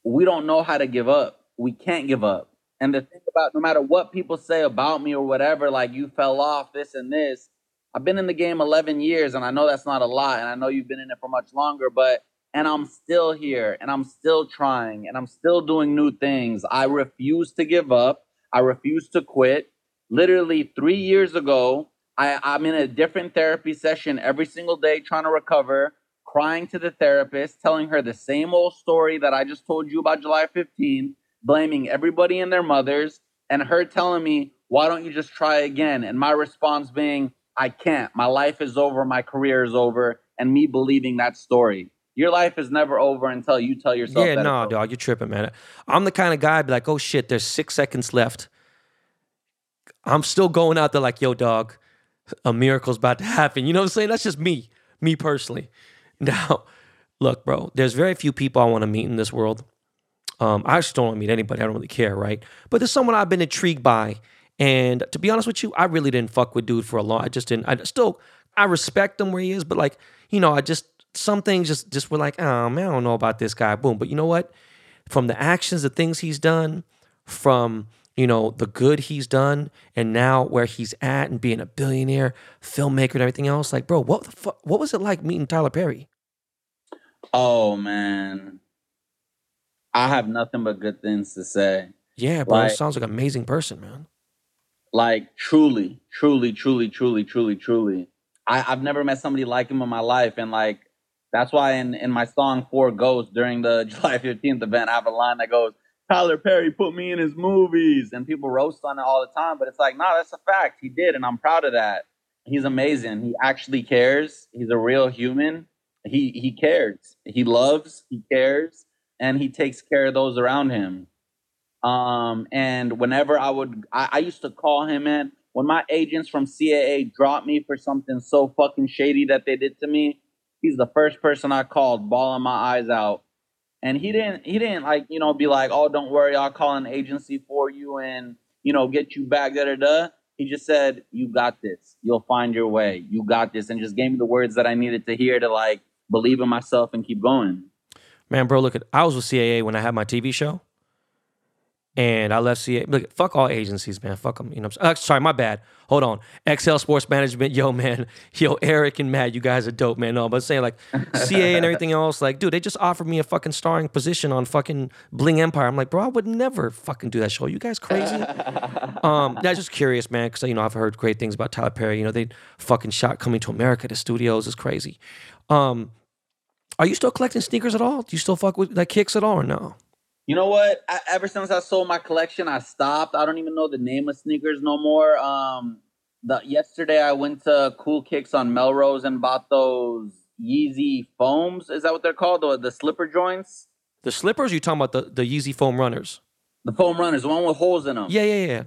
we don't know how to give up. We can't give up. And the thing about no matter what people say about me or whatever, like you fell off this and this, I've been in the game 11 years and I know that's not a lot. And I know you've been in it for much longer, but, and I'm still here and I'm still trying and I'm still doing new things. I refuse to give up. I refuse to quit. Literally three years ago, I, I'm in a different therapy session every single day trying to recover crying to the therapist, telling her the same old story that I just told you about July 15, blaming everybody and their mothers, and her telling me, why don't you just try again? And my response being, I can't. My life is over. My career is over. And me believing that story. Your life is never over until you tell yourself. Yeah, no, nah, dog, you're tripping, man. I'm the kind of guy be like, oh shit, there's six seconds left. I'm still going out there like, yo, dog, a miracle's about to happen. You know what I'm saying? That's just me, me personally. Now, look, bro, there's very few people I want to meet in this world. Um, I just don't want to meet anybody. I don't really care, right? But there's someone I've been intrigued by. And to be honest with you, I really didn't fuck with dude for a long. I just didn't. I still, I respect him where he is, but like, you know, I just some things just just were like, oh man, I don't know about this guy. Boom. But you know what? From the actions, the things he's done, from you know the good he's done, and now where he's at and being a billionaire filmmaker and everything else. Like, bro, what the fuck? What was it like meeting Tyler Perry? Oh man, I have nothing but good things to say. Yeah, bro, like, sounds like an amazing person, man. Like truly, truly, truly, truly, truly, truly. I, I've never met somebody like him in my life, and like that's why in in my song Four Ghosts during the July 15th event, I have a line that goes, Tyler Perry put me in his movies, and people roast on it all the time. But it's like, no, nah, that's a fact. He did, and I'm proud of that. He's amazing. He actually cares. He's a real human. He he cares. He loves. He cares, and he takes care of those around him. Um, and whenever I would, I, I used to call him in when my agents from CAA dropped me for something so fucking shady that they did to me. He's the first person I called, bawling my eyes out and he didn't he didn't like you know be like oh don't worry i'll call an agency for you and you know get you back da da da. He just said you got this. You'll find your way. You got this and just gave me the words that i needed to hear to like believe in myself and keep going. Man bro look at i was with caa when i had my tv show and I left CA. Look, fuck all agencies, man. Fuck them. You know. Uh, sorry, my bad. Hold on. Excel Sports Management, yo, man, yo, Eric and Matt, you guys are dope, man. No, but saying like CA and everything else, like, dude, they just offered me a fucking starring position on fucking Bling Empire. I'm like, bro, I would never fucking do that show. You guys crazy? um, yeah, just curious, man, because you know I've heard great things about Tyler Perry. You know, they fucking shot coming to America. The studios is crazy. Um, are you still collecting sneakers at all? Do you still fuck with like kicks at all or no? You know what? I, ever since I sold my collection, I stopped. I don't even know the name of sneakers no more. Um, the yesterday I went to Cool Kicks on Melrose and bought those Yeezy foams. Is that what they're called? The, the slipper joints. The slippers? you talking about the the Yeezy foam runners? The foam runners, the one with holes in them. Yeah, yeah, yeah.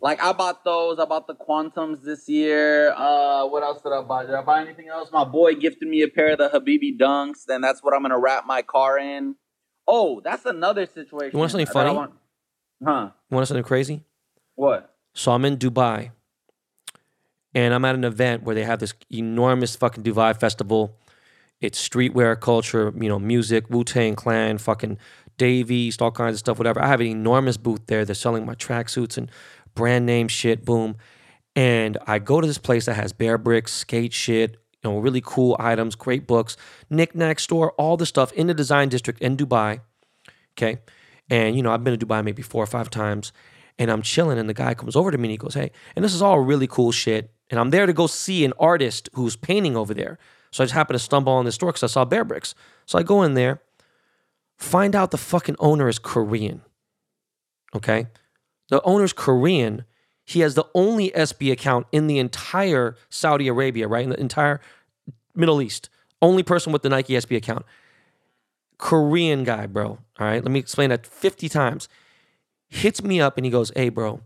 Like I bought those. I bought the Quantums this year. Uh, what else did I buy? Did I buy anything else? My boy gifted me a pair of the Habibi Dunks. Then that's what I'm gonna wrap my car in. Oh, that's another situation. You want something funny? Want, huh? You want something crazy? What? So I'm in Dubai, and I'm at an event where they have this enormous fucking Dubai festival. It's streetwear culture, you know, music, Wu Tang Clan, fucking Dave East, all kinds of stuff, whatever. I have an enormous booth there. They're selling my tracksuits and brand name shit, boom. And I go to this place that has bear bricks, skate shit, you know, really cool items, great books, knickknack store, all the stuff in the design district in Dubai. Okay. And, you know, I've been to Dubai maybe four or five times and I'm chilling and the guy comes over to me and he goes, Hey, and this is all really cool shit. And I'm there to go see an artist who's painting over there. So I just happened to stumble on this store because I saw Bear Bricks. So I go in there, find out the fucking owner is Korean. Okay. The owner's Korean. He has the only SB account in the entire Saudi Arabia, right? In the entire Middle East. Only person with the Nike SB account. Korean guy, bro. All right. Let me explain that 50 times. Hits me up and he goes, Hey, bro,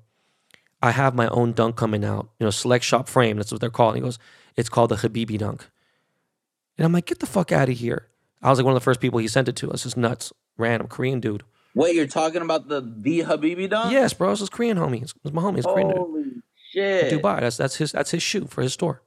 I have my own dunk coming out. You know, select shop frame. That's what they're called. And he goes, It's called the Habibi dunk. And I'm like, Get the fuck out of here. I was like one of the first people he sent it to. It's just nuts. Random Korean dude. Wait, you're talking about the the Habibi dunk? Yes, bro. It's his Korean homie. It's, it's my homie. It's Korean dude. Holy shit! Dubai. That's that's his that's his shoe for his store.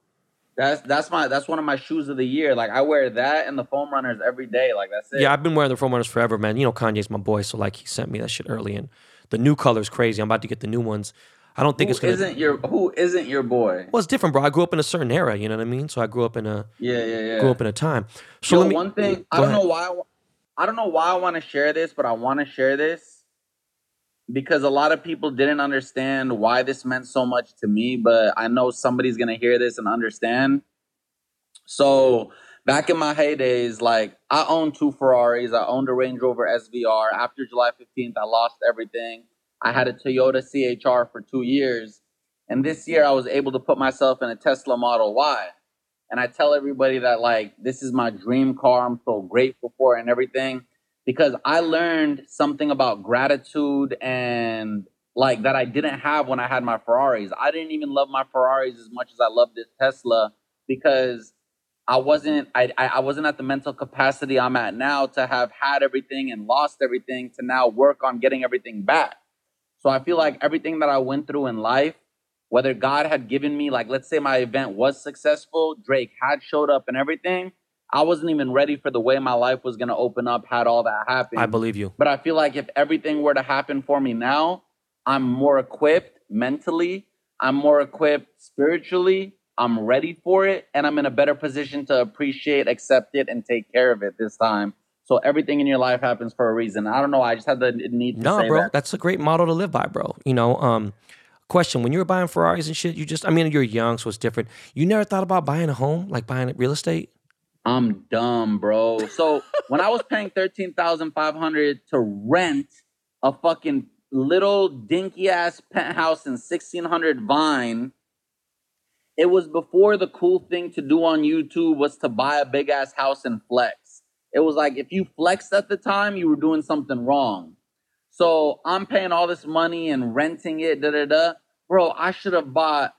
That's that's my that's one of my shoes of the year. Like I wear that and the foam runners every day. Like that's it. Yeah, I've been wearing the foam runners forever, man. You know Kanye's my boy, so like he sent me that shit early, and the new color's crazy. I'm about to get the new ones. I don't think who it's gonna. isn't your who isn't your boy? well, it's different, bro. I grew up in a certain era. You know what I mean? So I grew up in a Yeah, yeah, yeah. grew up in a time. So Yo, let me. one thing I don't ahead. know why I, don't know why I want to share this, but I want to share this because a lot of people didn't understand why this meant so much to me. But I know somebody's gonna hear this and understand. So back in my heydays, like I owned two Ferraris. I owned a Range Rover SVR. After July 15th, I lost everything. I had a Toyota CHR for two years. And this year I was able to put myself in a Tesla Model Y. And I tell everybody that like this is my dream car. I'm so grateful for it and everything. Because I learned something about gratitude and like that I didn't have when I had my Ferraris. I didn't even love my Ferraris as much as I love this Tesla because I wasn't I, I I wasn't at the mental capacity I'm at now to have had everything and lost everything to now work on getting everything back. So I feel like everything that I went through in life, whether God had given me, like let's say my event was successful, Drake had showed up and everything, I wasn't even ready for the way my life was gonna open up had all that happened. I believe you. But I feel like if everything were to happen for me now, I'm more equipped mentally, I'm more equipped spiritually, I'm ready for it, and I'm in a better position to appreciate, accept it, and take care of it this time. So everything in your life happens for a reason. I don't know. I just had the need to No, bro, that. that's a great model to live by, bro. You know, um, question: When you were buying Ferraris and shit, you just—I mean, you're young, so it's different. You never thought about buying a home, like buying real estate? I'm dumb, bro. So when I was paying thirteen thousand five hundred to rent a fucking little dinky ass penthouse in sixteen hundred Vine, it was before the cool thing to do on YouTube was to buy a big ass house and flex. It was like if you flexed at the time, you were doing something wrong. So I'm paying all this money and renting it, da da da. Bro, I should have bought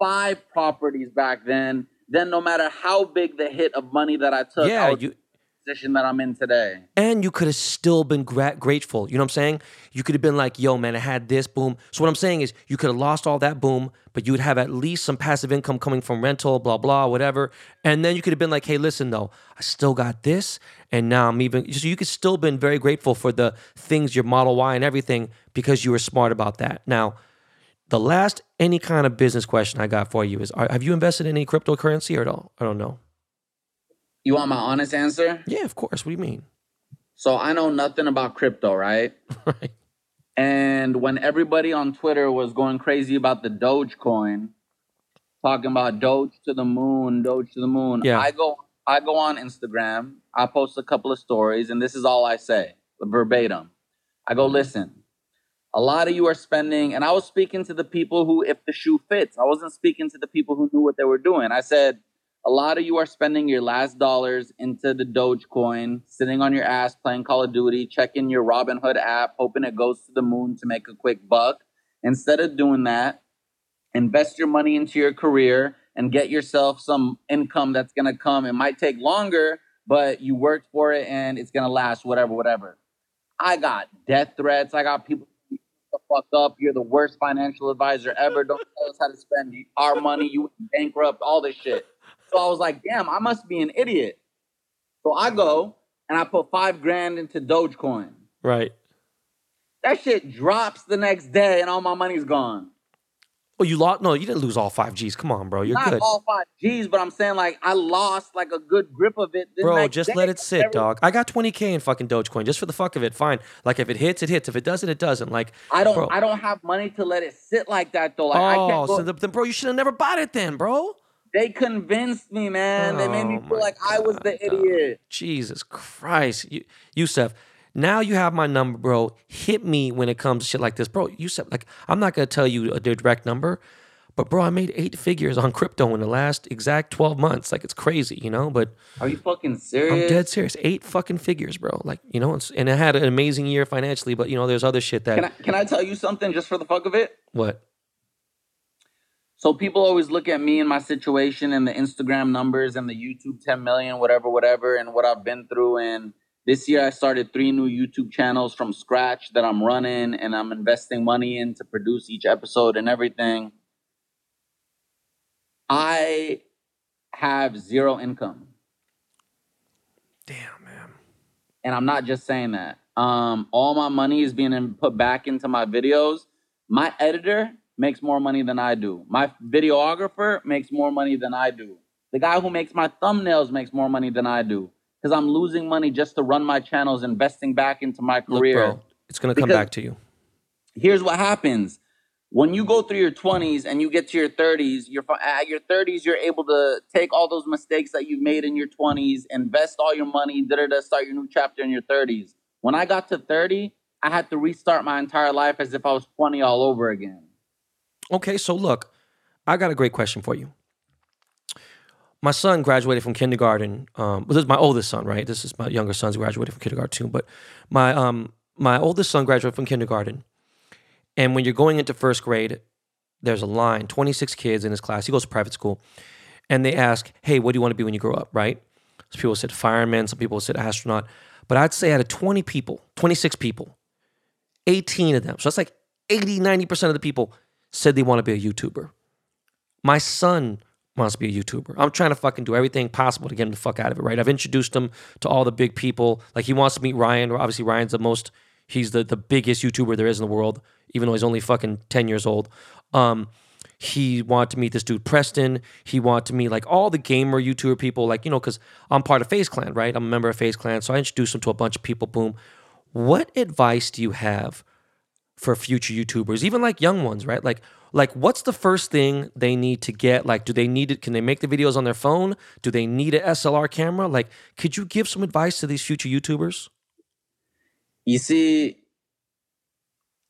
five properties back then. Then no matter how big the hit of money that I took, yeah, I would you be in the position that I'm in today. and you could have still been gra- grateful. You know what I'm saying? You could have been like, "Yo, man, I had this, boom." So what I'm saying is, you could have lost all that, boom, but you would have at least some passive income coming from rental, blah blah, whatever. And then you could have been like, "Hey, listen, though, I still got this, and now I'm even." So you could still been very grateful for the things, your Model Y and everything, because you were smart about that. Now, the last any kind of business question I got for you is: Have you invested in any cryptocurrency or at all? I don't know. You want my honest answer? Yeah, of course. What do you mean? So I know nothing about crypto, right? right. And when everybody on Twitter was going crazy about the Dogecoin, talking about Doge to the moon, Doge to the moon, Yeah. I go I go on Instagram, I post a couple of stories, and this is all I say, verbatim. I go, listen, a lot of you are spending, and I was speaking to the people who, if the shoe fits, I wasn't speaking to the people who knew what they were doing. I said, a lot of you are spending your last dollars into the Dogecoin, sitting on your ass playing Call of Duty, checking your Robinhood app, hoping it goes to the moon to make a quick buck. Instead of doing that, invest your money into your career and get yourself some income that's going to come. It might take longer, but you worked for it and it's going to last, whatever, whatever. I got death threats. I got people "Shut the fuck up. You're the worst financial advisor ever. Don't tell us how to spend our money. You bankrupt, all this shit. So I was like, damn, I must be an idiot. So I go and I put five grand into Dogecoin. Right. That shit drops the next day and all my money's gone. Oh, you lost? No, you didn't lose all five G's. Come on, bro. You're Not good. all five G's, but I'm saying like I lost like a good grip of it. Bro, just day. let it sit, Every- dog. I got 20K in fucking Dogecoin just for the fuck of it. Fine. Like, if it hits, it hits. If it doesn't, it doesn't. Like, I don't. Bro. I don't have money to let it sit like that though. Like I oh, can't go. so the, then, bro, you should have never bought it then, bro. They convinced me, man. they made me Oh, feel like I was the God, idiot. Jesus Christ. You, Yusef, now you have my number, bro. Hit me when it comes to shit like this. Bro, Yusef, like, I'm not going to tell you a direct number, but bro, I made eight figures on crypto in the last exact 12 months. Like, it's crazy, you know? But Are you fucking serious? I'm dead serious. Eight fucking figures, bro. Like, you know, and I had an amazing year financially, but, you know, there's other shit that. Can I can I tell you something just for the fuck of it? what? So people always look at me and my situation and the Instagram numbers and the YouTube 10 million, whatever, whatever, and what I've been through. And this year I started three new YouTube channels from scratch that I'm running and I'm investing money in to produce each episode and everything. I have zero income. Damn, man. and I'm not just saying that. Um, all my money is being put back into my videos. My editor makes more money than I do. My videographer makes more money than I do. The guy who makes my thumbnails makes more money than I do because I'm losing money just to run my channels, investing back into my career. Look, bro, it's going to come back to you. here's what happens when you go through your 20s and you get to your 30s you're at your 30s you're able to take all those mistakes that you've made in your 20s invest all your money da da da start your new chapter in your 30s when i got to 30 i had to restart my entire life as if i was 20 all over again Okay, so look, I got a great question for you. My son graduated from kindergarten. Um, well, this is my oldest son, right? This is my younger son's graduated from kindergarten too. But my um, my oldest son graduated from kindergarten, and when you're going into first grade, there's a line, 26 kids in his class. He goes to private school, and they ask, "Hey, what do you want to be when you grow up?" Right? Some people said fireman, some people said astronaut, but I'd say out of 20 people, 26 people, 18 of them, so that's like 80, 90% of the people said they want to be a YouTuber. My son wants to be a YouTuber. I'm trying to fucking do everything possible to get him the fuck out of it, right? I've introduced him to all the big people. Like he wants to meet Ryan. Obviously, Ryan's the most, he's the, the biggest YouTuber there is in the world, even though he's only fucking 10 years old. Um, he wanted to meet this dude Preston. He wanted to meet like all the gamer YouTuber people, like, you know, because I'm part of FaZe Clan, right? I'm a member of FaZe Clan. So I introduced him to a bunch of people. Boom. What advice do you have for future YouTubers, even like young ones, right? Like, like what's the first thing they need to get? Like, do they need it? Can they make the videos on their phone? Do they need an SLR camera? Like, could you give some advice to these future YouTubers? you see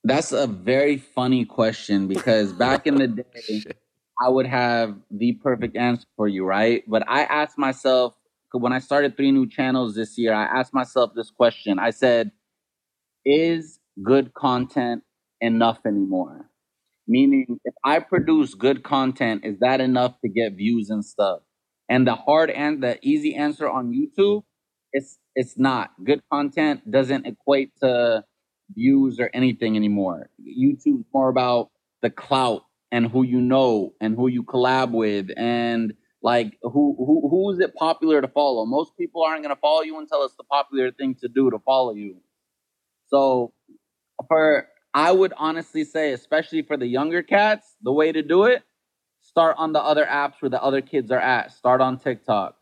that's a very funny question because back in the day I would have the perfect answer for you, right? But I asked myself when I started three new channels this year, I asked myself this question. I said, is good content enough anymore? Meaning, if I produce good content, is that enough to get views and stuff? And the hard and the easy answer on YouTube, it's it's not. Good content doesn't equate to views or anything anymore. YouTube's more about the clout and who you know and who you collab with and like who who who is it popular to follow? Most people aren't gonna follow you until it's the popular thing to do to follow you. So for I would honestly say, especially for the younger cats, the way to do it, start on the other apps where the other kids are at. Start on TikTok.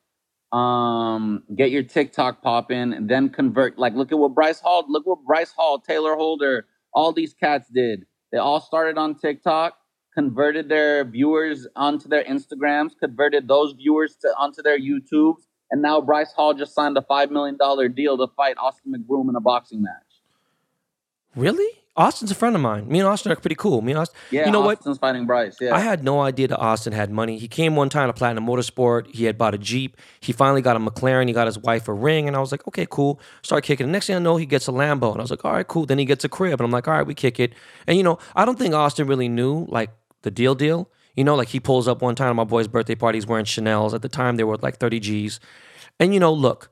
Um, get your TikTok popping and then convert. Like, look at what Bryce Hall, look what Bryce Hall, Taylor Holder, all these cats did. They all started on TikTok, converted their viewers onto their Instagrams, converted those viewers to onto their YouTubes, and now Bryce Hall just signed a five million dollar deal to fight Austin McBroom in a boxing match. Really? Austin's a friend of mine. Me and Austin are pretty cool. Me and Austin. Yeah, you know what? Austin's fighting Bryce. Yeah, I had no idea that Austin had money. He came one time to Platinum Motorsport. He had bought a Jeep. He finally got a McLaren. He got his wife a ring. And I was like, okay, cool. Start kicking. The next thing I know, he gets a Lambo. And I was like, all right, cool. Then he gets a crib. And I'm like, all right, we kick it. And, you know, I don't think Austin really knew, like, the deal deal. You know, like he pulls up one time at my boy's birthday party. He's wearing Chanel's. At the time, they were like 30 G's. And, you know, look,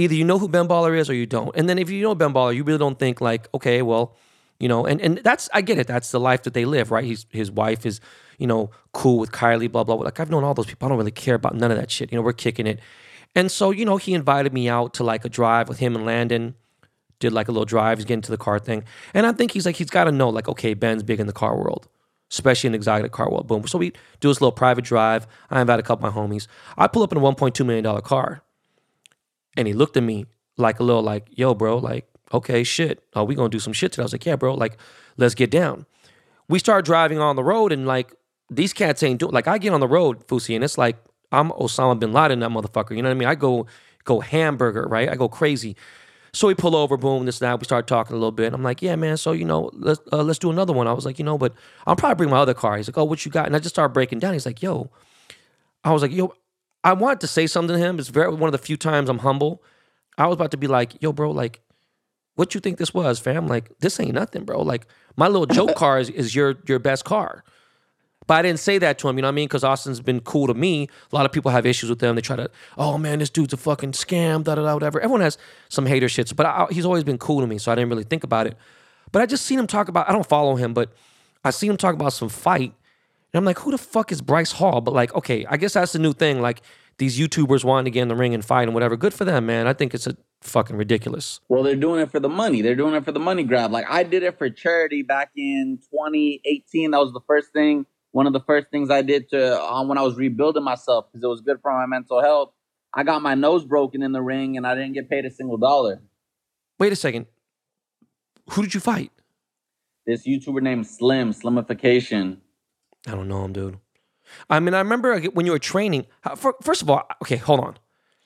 either you know who Ben Baller is or you don't. And then if you know Ben Baller, you really don't think, like, okay, well, you know, and, and that's I get it. That's the life that they live, right? He's his wife is, you know, cool with Kylie, blah blah. Like I've known all those people. I don't really care about none of that shit. You know, we're kicking it, And so, you know, he invited me out to like a drive with him and Landon. Did like a little drive, he's getting to the car thing. And I think he's like, he's got to know, like, okay, Ben's big in the car world, especially in the exotic car world. Boom. So we do this little private drive. I invite a couple of my homies. I pull up in a $1.2 million car. And he looked at me like a little like, yo, bro, like, okay, shit. Are we gonna do some shit today? I was like, yeah, bro, like, let's get down. We start driving on the road and like these cats ain't doing like I get on the road, Fousey, and it's like I'm Osama bin Laden, that motherfucker. You know what I mean? I go go hamburger, right? I go crazy. So we pull over, boom, this and that. We start talking a little bit. I'm like, yeah, man. So you know, let's uh, let's do another one. I was like, you know, but I'll probably bring my other car. He's like, oh, what you got? And I just started breaking down. He's like, yo, I was like, yo, I wanted to say something to him. It's very one of the few times I'm humble. I was about to be like, yo, bro, like, what you think this was, fam? Like, this ain't nothing, bro. Like, my little joke car is, is your your best car. But I didn't say that to him, you know what I mean? Because Austin's been cool to me. A lot of people have issues with them. They try to, oh man, this dude's a fucking scam, da da da, whatever. Everyone has some hater shits, but I, he's always been cool to me, so I didn't really think about it. But I just seen him talk about. I don't follow him, but I seen him talk about some fight, and I'm like, who the fuck is Bryce Hall? But like, okay, I guess that's the new thing. Like these YouTubers wanting to get in the ring and fight and whatever. Good for them, man. I think it's a fucking ridiculous. Well, they're doing it for the money. They're doing it for the money grab. Like I did it for charity back in 2018. That was the first thing one of the first things I did to um, when I was rebuilding myself because it was good for my mental health. I got my nose broken in the ring and I didn't get paid a single dollar. Wait a second. Who did you fight? This YouTuber named Slim, Slimification. I don't know him, dude. I mean, I remember when you were training. First of all, okay, hold on.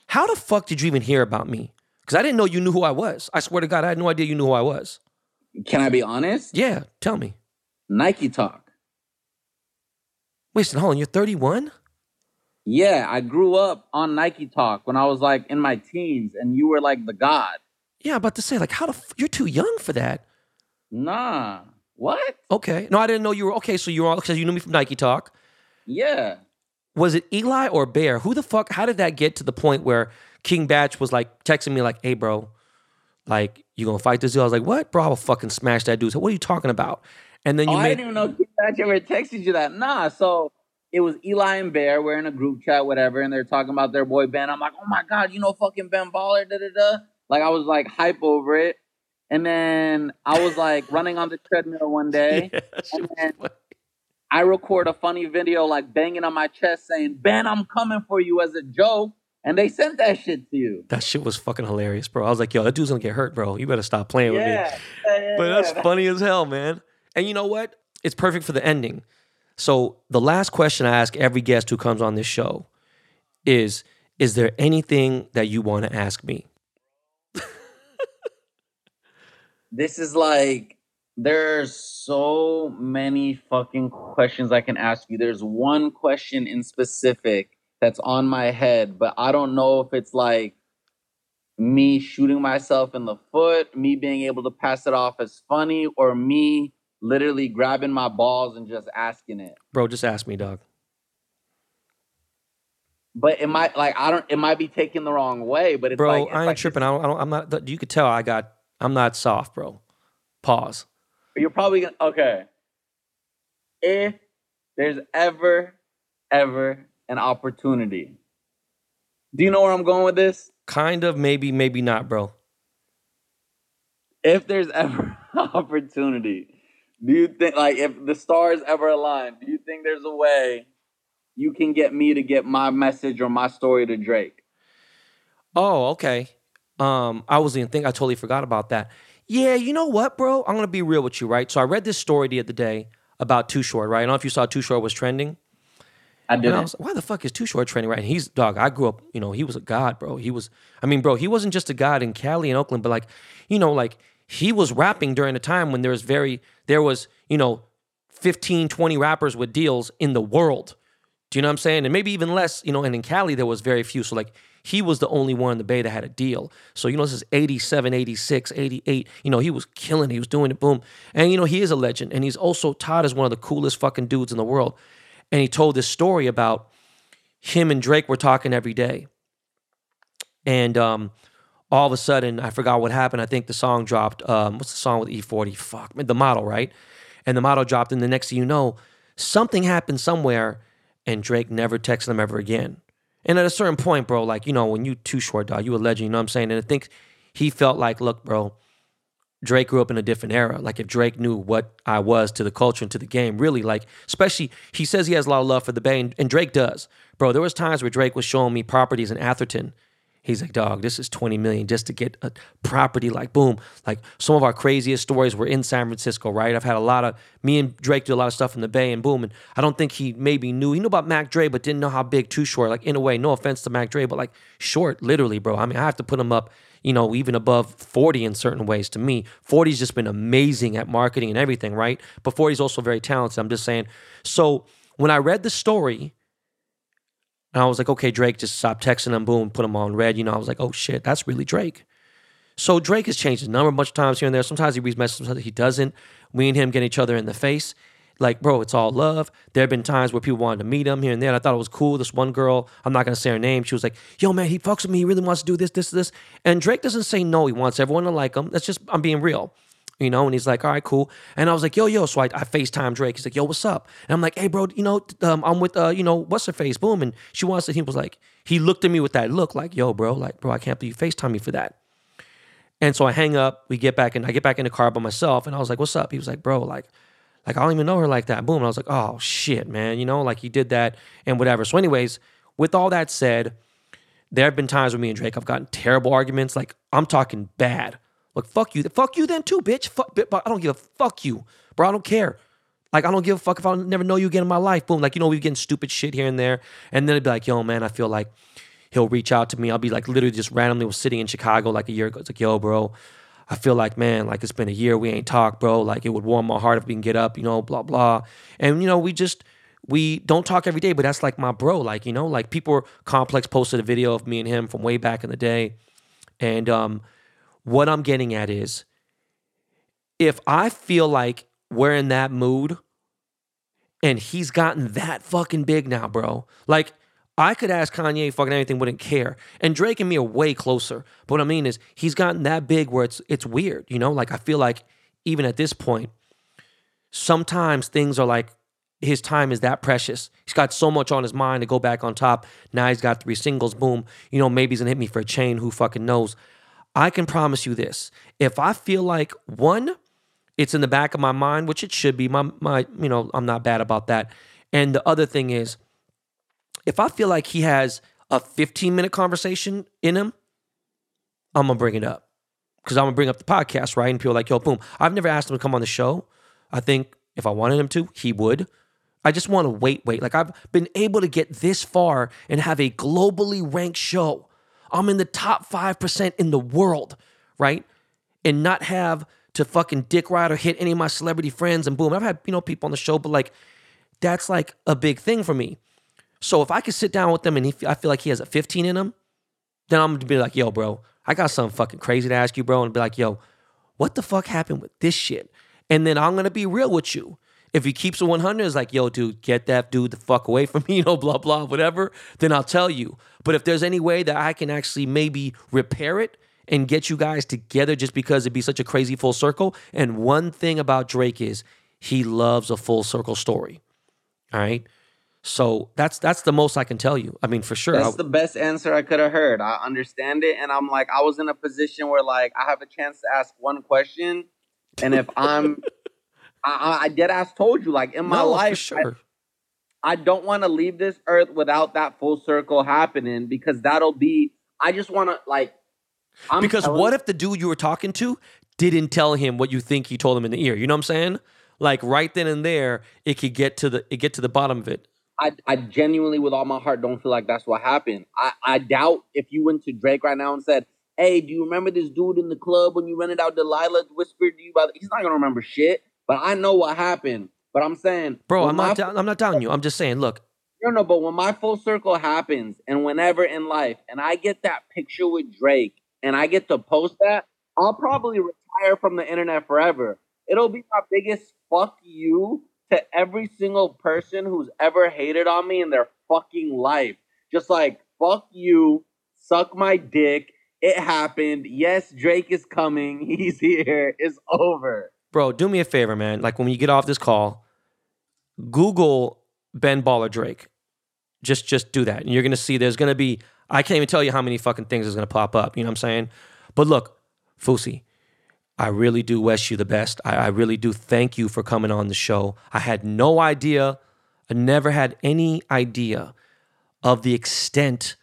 How the fuck did you even hear about me? Because I didn't know you knew who I was. I swear to God, I had no idea you knew who I was. Can I be honest? Yeah, tell me. Nike Talk. Wait, hold on. You're 31? Yeah, I grew up on Nike Talk when I was like in my teens, and you were like the god. Yeah, I'm about to say, like, how the f- you're too young for that. Nah. What? Okay. No, I didn't know you were okay. So you were all because you knew me from Nike Talk. Yeah. Was it Eli or Bear? Who the fuck? How did that get to the point where King Bach was like texting me like, "Hey, bro, like you gonna fight this dude?" I was like, "What, bro? I will fucking smash that dude." So what are you talking about? And then you oh, made. I didn't even know King Bach ever texted you that. Nah. So it was Eli and Bear. We're in a group chat, whatever, and they're talking about their boy Ben. I'm like, oh my god, you know fucking Ben Baller, da da da. Like I was like hype over it. And then I was like running on the treadmill one day, yeah, and then I record a funny video like banging on my chest saying, "Ben, I'm coming for you" as a joke. And they sent that shit to you. That shit was fucking hilarious, bro. I was like, yo, that dude's gonna get hurt, bro. You better stop playing yeah, with me. Yeah, but that's funny as hell, man. And you know what? It's perfect for the ending. So the last question I ask every guest who comes on this show is Is there anything that you want to ask me? This is like there's so many fucking questions I can ask you. There's one question in specific that's on my head, but I don't know if it's like me shooting myself in the foot, me being able to pass it off as funny, or me literally grabbing my balls and just asking it. Bro, just ask me, dog. But it might like I don't. It might be taken the wrong way. But it's bro, like, I ain't like, tripping. I don't, I don't. I'm not. You could tell I got. I'm not soft, bro. Pause. You're probably gonna. Okay. If there's ever, ever an opportunity, do you know where I'm going with this? Kind of, maybe, maybe not, bro. If there's ever opportunity do you think like if the stars ever align, do you think there's a way you can get me to get my message or my story to Drake? Oh, okay. Um, I wasn't even think I totally forgot about that. Yeah, you know what, bro? I'm gonna be real with you, right? So I read this story the other day about Too Short, right? I don't know if you saw Too Short was trending. I did. Like, why the fuck is Too Short trending, right? And he's dog. I grew up, you know, he was a god, bro. He was. I mean, bro, he wasn't just a god in Cali and Oakland, but like, you know, like he was rapping during a time when there was very there was you know 15 20 rappers with deals in the world do you know what i'm saying and maybe even less you know and in cali there was very few so like he was the only one in the bay that had a deal so you know this is 87 86 88 you know he was killing he was doing it boom and you know he is a legend and he's also Todd is one of the coolest fucking dudes in the world and he told this story about him and drake were talking every day and um all of a sudden, I forgot what happened. I think the song dropped. Um, what's the song with E40? Fuck, the model, right? And the model dropped, and the next thing you know, something happened somewhere, and Drake never texted him ever again. And at a certain point, bro, like, you know, when you too short, dog, you a legend, you know what I'm saying? And I think he felt like, look, bro, Drake grew up in a different era. Like if Drake knew what I was to the culture and to the game, really, like, especially he says he has a lot of love for the Bay, and, and Drake does. Bro, there was times where Drake was showing me properties in Atherton He's like, dog, this is 20 million just to get a property. Like, boom. Like, some of our craziest stories were in San Francisco, right? I've had a lot of, me and Drake do a lot of stuff in the Bay, and boom. And I don't think he maybe knew, he knew about Mac Dre, but didn't know how big Too Short, like, in a way, no offense to Mac Dre, but like, short, literally, bro. I mean, I have to put him up, you know, even above 40 in certain ways to me. 40's just been amazing at marketing and everything, right? But 40's also very talented. I'm just saying. So when I read the story, and I was like, okay, Drake, just stop texting him, boom, put him on red. You know, I was like, oh shit, that's really Drake. So Drake has changed his number a bunch of times here and there. Sometimes he reads messages, sometimes he doesn't. We and him get each other in the face. Like, bro, it's all love. There have been times where people wanted to meet him here and there. And I thought it was cool. This one girl, I'm not gonna say her name, she was like, yo, man, he fucks with me. He really wants to do this, this, this. And Drake doesn't say no. He wants everyone to like him. That's just, I'm being real you know, and he's like, all right, cool. And I was like, yo, yo. So I, I FaceTime Drake. He's like, yo, what's up? And I'm like, hey, bro, you know, um, I'm with, uh, you know, what's her face? Boom. And she wants to, he was like, he looked at me with that look like, yo, bro, like, bro, I can't believe you FaceTime me for that. And so I hang up, we get back and I get back in the car by myself. And I was like, what's up? He was like, bro, like, like, I don't even know her like that. Boom. And I was like, oh, shit, man. You know, like he did that and whatever. So, anyways, with all that said, there have been times with me and Drake, I've gotten terrible arguments. Like, I'm talking bad. Like, fuck you. Fuck you then too, bitch. Fuck, I don't give a fuck you, bro. I don't care. Like, I don't give a fuck if I never know you again in my life. Boom. Like, you know, we getting stupid shit here and there. And then it'd be like, yo, man, I feel like he'll reach out to me. I'll be like, literally just randomly was sitting in Chicago like a year ago. It's like, yo, bro, I feel like, man, like it's been a year we ain't talked, bro. Like, it would warm my heart if we can get up, you know, blah, blah. And, you know, we just, we don't talk every day, but that's like my bro. Like, you know, like people, Complex posted a video of me and him from way back in the day. And, um, what I'm getting at is if I feel like we're in that mood and he's gotten that fucking big now, bro, like I could ask Kanye fucking anything, wouldn't care. And Drake and me are way closer. But what I mean is he's gotten that big where it's it's weird, you know? Like I feel like even at this point, sometimes things are like his time is that precious. He's got so much on his mind to go back on top. Now he's got three singles, boom. You know, maybe he's gonna hit me for a chain, who fucking knows? I can promise you this. If I feel like one, it's in the back of my mind, which it should be. My my, you know, I'm not bad about that. And the other thing is, if I feel like he has a 15 minute conversation in him, I'm gonna bring it up. Because I'm gonna bring up the podcast, right? And people like, yo, boom. I've never asked him to come on the show. I think if I wanted him to, he would. I just want to wait, wait. Like I've been able to get this far and have a globally ranked show I'm in the top 5% in the world, right? And not have to fucking dick ride or hit any of my celebrity friends and boom. I've had, you know, people on the show, but like that's like a big thing for me. So if I could sit down with them and he, I feel like he has a 15 in him, then I'm gonna be like, yo, bro, I got something fucking crazy to ask you, bro. And be like, yo, what the fuck happened with this shit? And then I'm gonna be real with you. If he keeps it 100, it's like, yo, dude, get that dude the fuck away from me, you know, blah, blah, whatever, then I'll tell you. But if there's any way that I can actually maybe repair it and get you guys together just because it'd be such a crazy full circle. And one thing about Drake is he loves a full circle story. All right. So that's that's the most I can tell you. I mean, for sure. That's the best answer I could have heard. I understand it, and I'm like, I was in a position where like I have a chance to ask one question, and if I'm I, I dead ass told you, like in my no, life, sure. I, I don't want to leave this earth without that full circle happening because that'll be. I just want to like. I'm because what if the dude you were talking to didn't tell him what you think he told him in the ear? You know what I'm saying? Like right then and there, it could get to the it get to the bottom of it. I, I genuinely, with all my heart, don't feel like that's what happened. I, I doubt if you went to Drake right now and said, "Hey, do you remember this dude in the club when you rented out Delilah whispered to you about?" He's not gonna remember shit. But I know what happened. But I'm saying, bro, I'm not. I'm not telling you. I'm just saying. Look. No, no. But when my full circle happens, and whenever in life, and I get that picture with Drake, and I get to post that, I'll probably retire from the internet forever. It'll be my biggest fuck you to every single person who's ever hated on me in their fucking life. Just like fuck you, suck my dick. It happened. Yes, Drake is coming. He's here. It's over bro, do me a favor, man. Like when you get off this call, Google Ben Baller Drake. Just just do that. And you're gonna see there's gonna be I can't even tell you how many fucking things is gonna pop up. You know what I'm saying? But look, Fousey, I really do wish you the best. I, I really do thank you for coming on the show. I had no idea, I never had any idea of the extent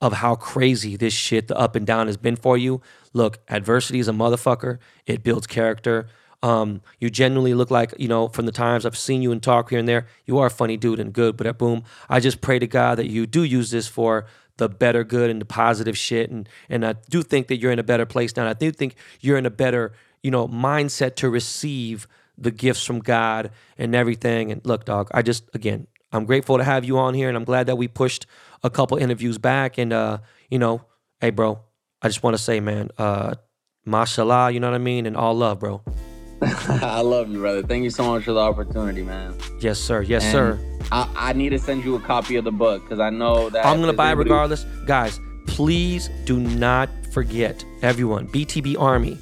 of how crazy this shit, the up and down has been for you. Look, adversity is a motherfucker. It builds character. Um, you genuinely look like, you know, from the times I've seen you and talk here and there, you are a funny dude and good. But at boom, I just pray to God that you do use this for the better good and the positive shit. And and I do think that you're in a better place now. I do think you're in a better, you know, mindset to receive the gifts from God and everything. And look, dog, I just again, I'm grateful to have you on here, and I'm glad that we pushed a couple interviews back. And uh, you know, hey, bro, I just want to say, man, uh, mashallah, you know what I mean, and all love, bro. I love you, brother. Thank you so much for the opportunity, man. Yes, sir. Yes, and sir. I, I, need to send you a copy of the book because I know that I'm gonna buy it regardless, guys. Please do not forget, everyone. BTB Army,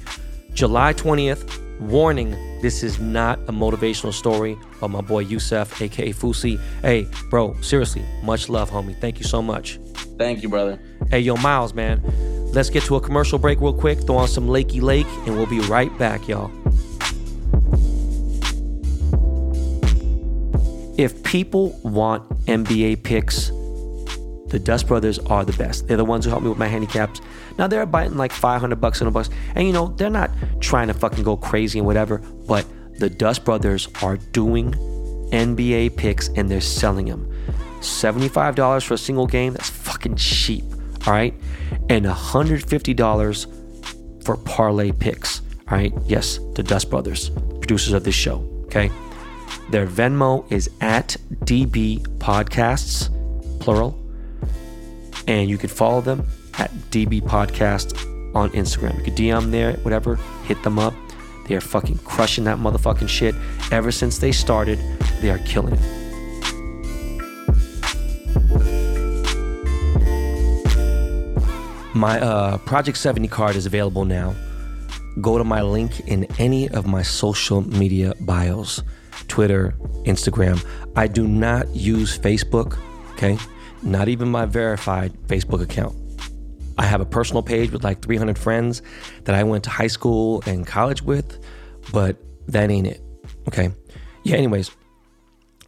July 20th. Warning: This is not a motivational story of my boy Yousef, aka Fousey. Hey, bro, seriously, much love, homie. Thank you so much. Thank you, brother. Hey, yo, Miles, man. Let's get to a commercial break real quick. Throw on some Lakey Lake, and we'll be right back, y'all. If people want NBA picks, the Dust Brothers are the best. They're the ones who help me with my handicaps. Now they're biting like 500 bucks in a bucks, and you know they're not trying to fucking go crazy and whatever. But the Dust Brothers are doing NBA picks and they're selling them. $75 for a single game, that's fucking cheap, all right? And $150 for parlay picks, all right? Yes, the Dust Brothers, producers of this show, okay? Their Venmo is at DB Podcasts, plural. And you could follow them at DB Podcast on Instagram. You could DM there, whatever, hit them up. They are fucking crushing that motherfucking shit. Ever since they started, they are killing it. My uh, Project 70 card is available now. Go to my link in any of my social media bios. Twitter, Instagram. I do not use Facebook, okay? Not even my verified Facebook account. I have a personal page with like 300 friends that I went to high school and college with, but that ain't it, okay? Yeah, anyways,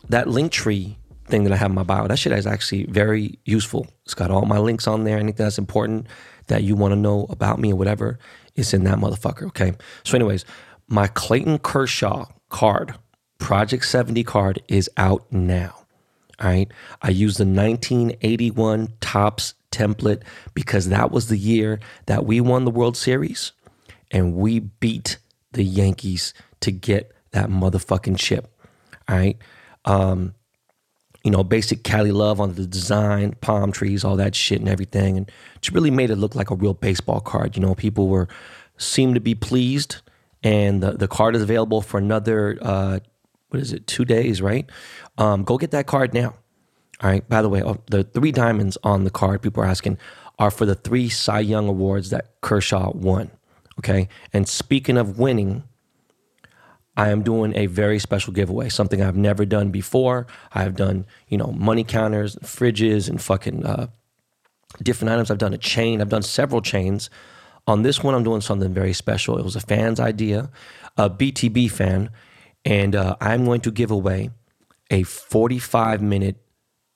that link tree thing that I have in my bio, that shit is actually very useful. It's got all my links on there, anything that's important that you want to know about me or whatever it's in that motherfucker, okay? So, anyways, my Clayton Kershaw card Project 70 card is out now. All right. I used the 1981 Topps template because that was the year that we won the World Series and we beat the Yankees to get that motherfucking chip. All right. Um, you know, basic Cali love on the design, palm trees, all that shit and everything. And just really made it look like a real baseball card. You know, people were seemed to be pleased. And the, the card is available for another uh, what is it, two days, right? Um, go get that card now. All right. By the way, oh, the three diamonds on the card, people are asking, are for the three Cy Young awards that Kershaw won. Okay. And speaking of winning, I am doing a very special giveaway, something I've never done before. I've done, you know, money counters, fridges, and fucking uh, different items. I've done a chain, I've done several chains. On this one, I'm doing something very special. It was a fan's idea, a BTB fan and uh, I'm going to give away a 45 minute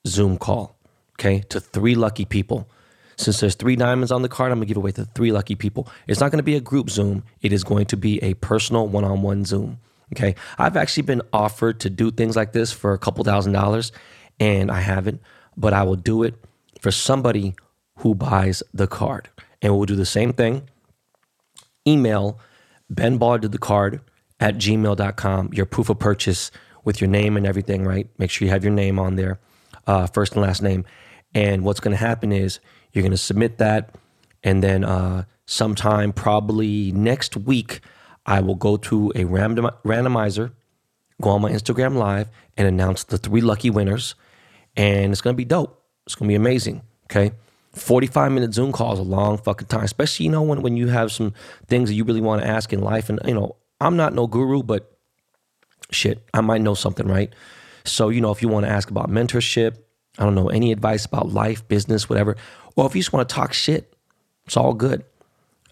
Zoom call, okay, to three lucky people. Since there's three diamonds on the card, I'm gonna give away to three lucky people. It's not gonna be a group Zoom, it is going to be a personal one on one Zoom, okay? I've actually been offered to do things like this for a couple thousand dollars, and I haven't, but I will do it for somebody who buys the card. And we'll do the same thing. Email Ben Baller to the card at gmail.com, your proof of purchase with your name and everything, right? Make sure you have your name on there, uh, first and last name. And what's going to happen is you're going to submit that. And then uh, sometime, probably next week, I will go to a random, randomizer, go on my Instagram live, and announce the three lucky winners. And it's going to be dope. It's going to be amazing. Okay. 45 minute Zoom call is a long fucking time, especially, you know, when, when you have some things that you really want to ask in life. And, you know, I'm not no guru, but shit, I might know something, right? So, you know, if you want to ask about mentorship, I don't know, any advice about life, business, whatever, or if you just want to talk shit, it's all good.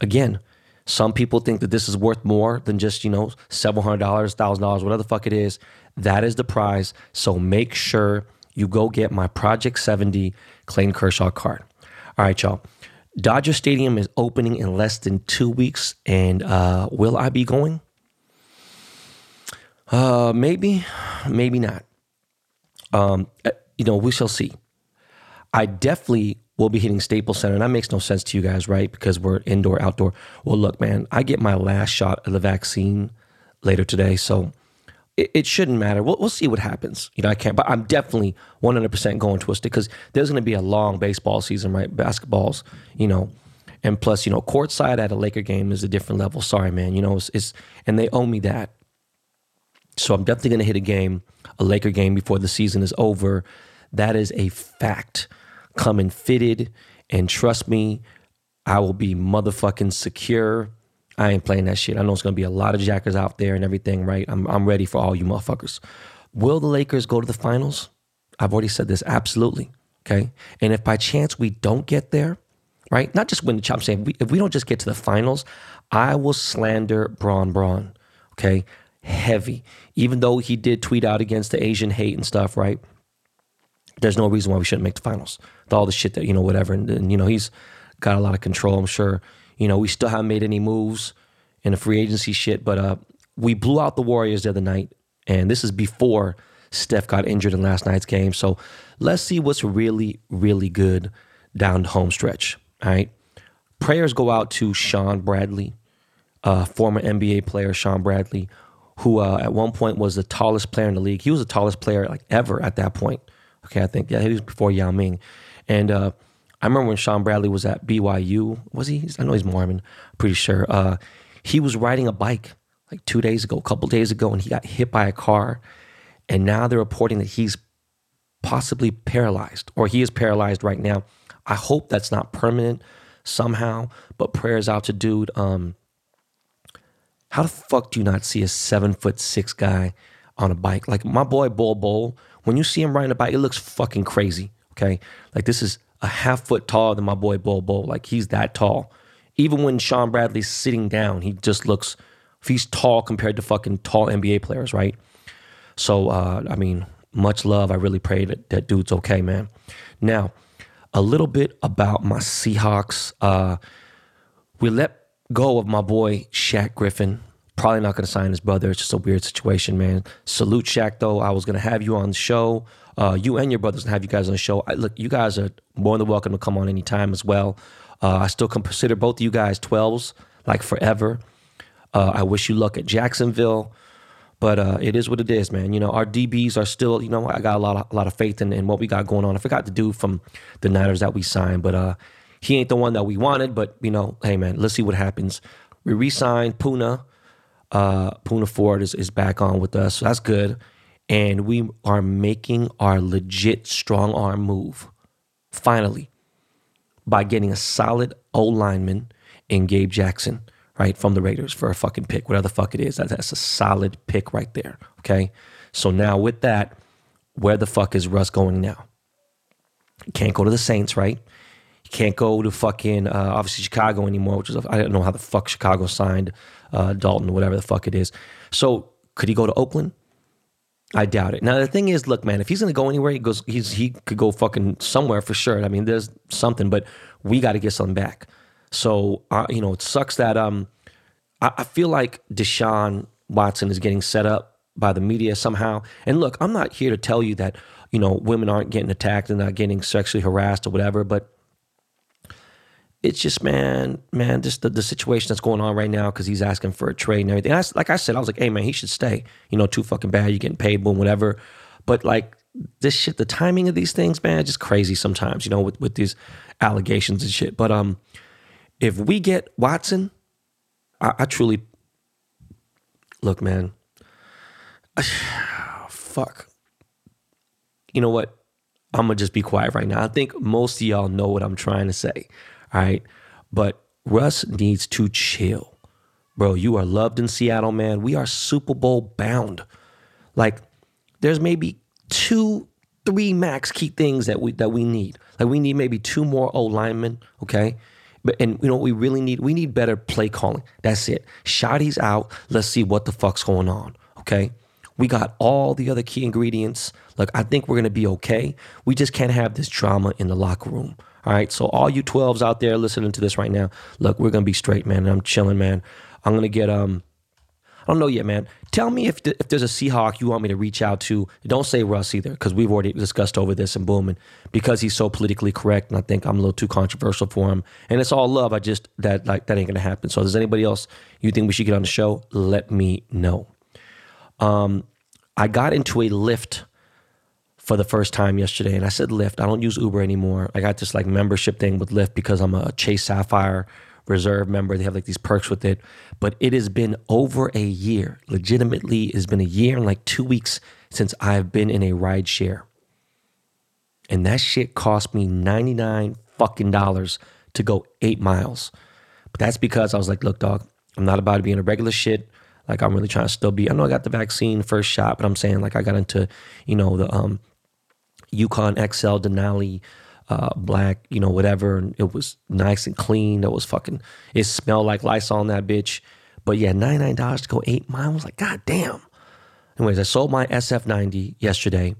Again, some people think that this is worth more than just, you know, several hundred dollars, thousand dollars, whatever the fuck it is. That is the prize. So make sure you go get my Project 70 Clayton Kershaw card. All right, y'all. Dodger Stadium is opening in less than two weeks. And uh, will I be going? Uh, maybe, maybe not. Um, uh, you know, we shall see. I definitely will be hitting Staples Center, and that makes no sense to you guys, right? Because we're indoor, outdoor. Well, look, man, I get my last shot of the vaccine later today, so it, it shouldn't matter. We'll, we'll see what happens. You know, I can't, but I'm definitely 100% going to a stick because there's going to be a long baseball season, right? Basketballs, you know, and plus, you know, courtside at a Laker game is a different level. Sorry, man. You know, it's, it's and they owe me that. So I'm definitely going to hit a game, a Laker game before the season is over. That is a fact. Coming fitted, and trust me, I will be motherfucking secure. I ain't playing that shit. I know it's gonna be a lot of jackers out there and everything, right? I'm I'm ready for all you motherfuckers. Will the Lakers go to the finals? I've already said this. Absolutely. Okay. And if by chance we don't get there, right? Not just win the chop, I'm saying we, if we don't just get to the finals, I will slander Bron Bron. Okay. Heavy. Even though he did tweet out against the Asian hate and stuff, right? there's no reason why we shouldn't make the finals. With all the shit that, you know, whatever. And, and, you know, he's got a lot of control, I'm sure. You know, we still haven't made any moves in the free agency shit, but uh, we blew out the Warriors the other night. And this is before Steph got injured in last night's game. So let's see what's really, really good down the home stretch. All right. Prayers go out to Shawn Bradley, uh, former NBA player Shawn Bradley, who uh, at one point was the tallest player in the league. He was the tallest player like ever at that point. Okay, I think yeah, he was before Yao Ming, and uh, I remember when Shawn Bradley was at BYU. Was he? I know he's Mormon. Pretty sure. Uh, he was riding a bike like two days ago, a couple days ago, and he got hit by a car, and now they're reporting that he's possibly paralyzed, or he is paralyzed right now. I hope that's not permanent somehow, but prayers out to dude. Um, how the fuck do you not see a seven foot six guy on a bike? Like my boy Bol Bol when you see him riding a bike, it looks fucking crazy. Okay. Like this is a half foot taller than my boy Bol Bol. Like he's that tall. Even when Shawn Bradley's sitting down, he just looks, he's tall compared to fucking tall NBA players, right? So, uh, I mean, much love. I really pray that that dude's okay, man. Now, a little bit about my Seahawks. Uh, we let go of my boy Shaq Griffin. Probably not going to sign his brother. It's just a weird situation, man. Salute Shaq, though. I was going to have you on the show. Uh, you and your brothers and have you guys on the show. I, look, you guys are more than welcome to come on anytime as well. Uh, I still consider both of you guys 12s, like forever. Uh, I wish you luck at Jacksonville, but uh, it is what it is, man. You know, our DBs are still, you know, I got a lot of, a lot of faith in, in what we got going on. I forgot to do from the Niners that we signed, but uh, he ain't the one that we wanted. But, you know, hey, man, let's see what happens. We re signed Poona. uh, Poona Ford is, is back on with us. So that's good. And we are making our legit strong arm move finally by getting a solid O lineman in Gabe Jackson, right, from the Raiders for a fucking pick, whatever the fuck it is. That, that's a solid pick right there. Okay. So now with that, where the fuck is Russ going now? can't go to the Saints, right? You can't go to fucking uh, obviously Chicago anymore, which is I don't know how the fuck Chicago signed uh, Dalton, or whatever the fuck it is. So could he go to Oakland? I doubt it. Now the thing is, look, man, if he's gonna go anywhere, he goes. He's he could go fucking somewhere for sure. I mean, there's something, but we got to get something back. So uh, you know, it sucks that um, I, I feel like Deshaun Watson is getting set up by the media somehow. And look, I'm not here to tell you that you know women aren't getting attacked and not getting sexually harassed or whatever, but it's just man, man, just the, the situation that's going on right now because he's asking for a trade and everything. And I, like I said, I was like, hey man, he should stay. You know, too fucking bad. You're getting paid, boom, whatever. But like this shit, the timing of these things, man, just crazy sometimes. You know, with with these allegations and shit. But um, if we get Watson, I, I truly look, man. fuck. You know what? I'm gonna just be quiet right now. I think most of y'all know what I'm trying to say. All right. But Russ needs to chill. Bro, you are loved in Seattle, man. We are Super Bowl bound. Like, there's maybe two three max key things that we that we need. Like we need maybe two more O linemen, okay? But and you know what we really need? We need better play calling. That's it. Schotty's out. Let's see what the fuck's going on. Okay. We got all the other key ingredients. Look, I think we're gonna be okay. We just can't have this drama in the locker room. All right. So all you 12s out there listening to this right now, look, we're gonna be straight, man. I'm chilling, man. I'm gonna get um I don't know yet, man. Tell me if, if there's a Seahawk you want me to reach out to. Don't say Russ either, because we've already discussed over this and boom, and because he's so politically correct, and I think I'm a little too controversial for him. And it's all love. I just that like that ain't gonna happen. So, if there's anybody else you think we should get on the show? Let me know. Um, I got into a Lyft for the first time yesterday, and I said Lyft. I don't use Uber anymore. I got this like membership thing with Lyft because I'm a Chase Sapphire Reserve member. They have like these perks with it. But it has been over a year. Legitimately, it's been a year and like two weeks since I've been in a ride share. And that shit cost me 99 fucking dollars to go eight miles. But that's because I was like, look, dog, I'm not about to be in a regular shit. Like I'm really trying to still be. I know I got the vaccine first shot, but I'm saying like I got into, you know, the um Yukon XL Denali uh, black, you know, whatever. And it was nice and clean. It was fucking, it smelled like Lysol on that bitch. But yeah, $99 to go eight miles. Like, God damn. Anyways, I sold my SF90 yesterday.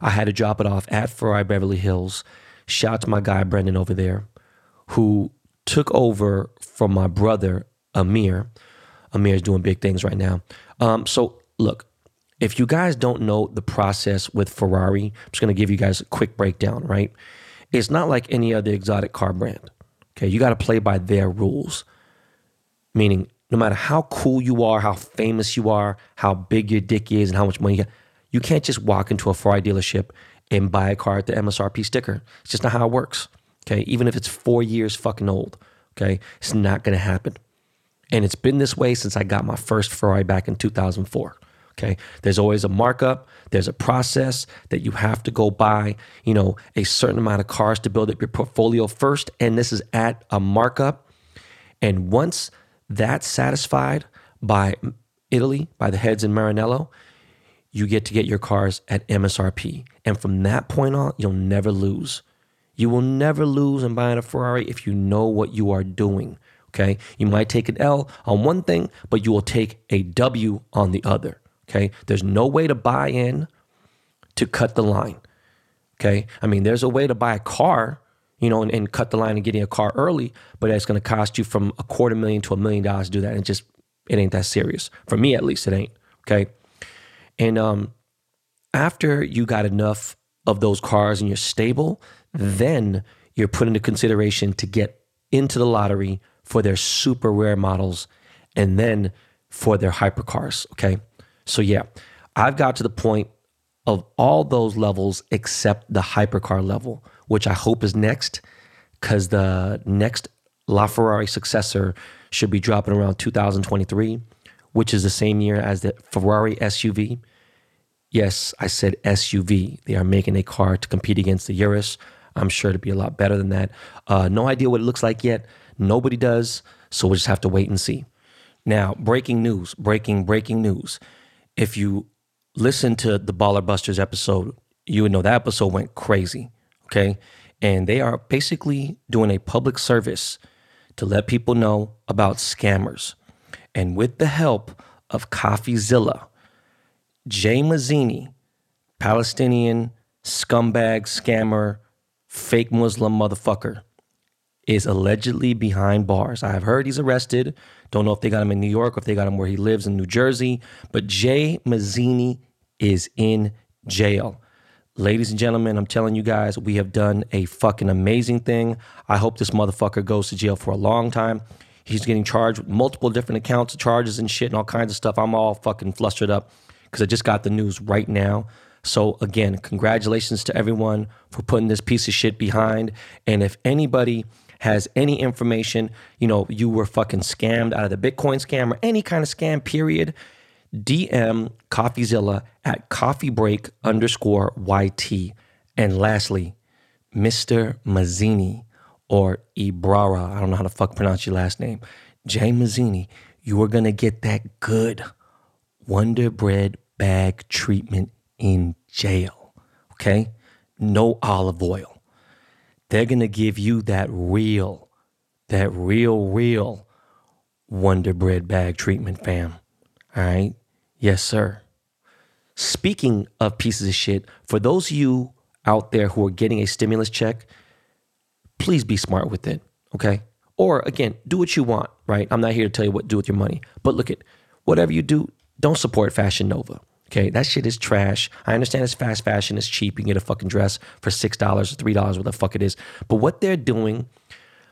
I had to drop it off at Ferrari Beverly Hills. Shout out to my guy, Brendan, over there, who took over from my brother, Amir. Amir's doing big things right now. Um, so, look, if you guys don't know the process with Ferrari, I'm just going to give you guys a quick breakdown, right? It's not like any other exotic car brand. Okay, you got to play by their rules. Meaning, no matter how cool you are, how famous you are, how big your dick is, and how much money you got, you can't just walk into a Ferrari dealership and buy a car at the MSRP sticker. It's just not how it works. Okay, even if it's four years fucking old. Okay, it's not gonna happen. And it's been this way since I got my first Ferrari back in 2004. Okay. There's always a markup. There's a process that you have to go buy, you know, a certain amount of cars to build up your portfolio first. And this is at a markup. And once that's satisfied by Italy, by the heads in Maranello, you get to get your cars at MSRP. And from that point on, you'll never lose. You will never lose in buying a Ferrari if you know what you are doing. Okay. You might take an L on one thing, but you will take a W on the other. Okay. There's no way to buy in to cut the line. Okay. I mean, there's a way to buy a car, you know, and, and cut the line and getting a car early, but it's going to cost you from a quarter million to a million dollars to do that. And just, it ain't that serious. For me, at least, it ain't. Okay. And um, after you got enough of those cars and you're stable, then you're put into consideration to get into the lottery for their super rare models and then for their hypercars. Okay. So yeah, I've got to the point of all those levels except the hypercar level, which I hope is next, because the next LaFerrari successor should be dropping around 2023, which is the same year as the Ferrari SUV. Yes, I said SUV. They are making a car to compete against the Urus. I'm sure to be a lot better than that. Uh, no idea what it looks like yet. Nobody does. So we'll just have to wait and see. Now, breaking news, breaking, breaking news if you listen to the Baller Busters episode, you would know that episode went crazy. Okay. And they are basically doing a public service to let people know about scammers. And with the help of CoffeeZilla, Jay Mazzini, Palestinian scumbag, scammer, fake Muslim motherfucker, is allegedly behind bars. I have heard he's arrested. Don't know if they got him in New York or if they got him where he lives in New Jersey. But Jay Mazzini is in jail. Ladies and gentlemen, I'm telling you guys, we have done a fucking amazing thing. I hope this motherfucker goes to jail for a long time. He's getting charged with multiple different accounts, charges and shit and all kinds of stuff. I'm all fucking flustered up because I just got the news right now. So again, congratulations to everyone for putting this piece of shit behind. And if anybody has any information, you know, you were fucking scammed out of the Bitcoin scam or any kind of scam, period, DM CoffeeZilla at coffeebreak underscore YT. And lastly, Mr. Mazzini or Ibrara, I don't know how to fuck pronounce your last name, Jay Mazzini, you are to get that good Wonder Bread bag treatment in jail. okay? No olive oil. They're gonna give you that real, that real, real Wonder Bread bag treatment, fam. All right? Yes, sir. Speaking of pieces of shit, for those of you out there who are getting a stimulus check, please be smart with it, okay? Or again, do what you want, right? I'm not here to tell you what to do with your money, but look at whatever you do, don't support Fashion Nova. Okay, that shit is trash. I understand it's fast fashion, it's cheap. You can get a fucking dress for $6 or $3, what the fuck it is. But what they're doing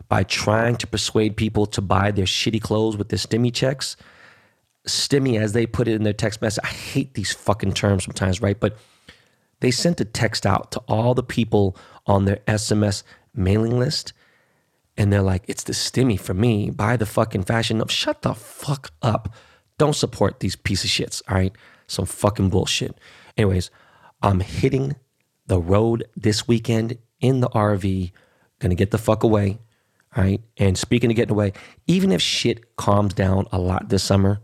by trying to persuade people to buy their shitty clothes with their stimmy checks, stimmy as they put it in their text message. I hate these fucking terms sometimes, right? But they sent a text out to all the people on their SMS mailing list. And they're like, it's the stimmy for me. Buy the fucking fashion. No, shut the fuck up. Don't support these piece of shits, all right? Some fucking bullshit. Anyways, I'm hitting the road this weekend in the RV. Gonna get the fuck away. Right. And speaking of getting away, even if shit calms down a lot this summer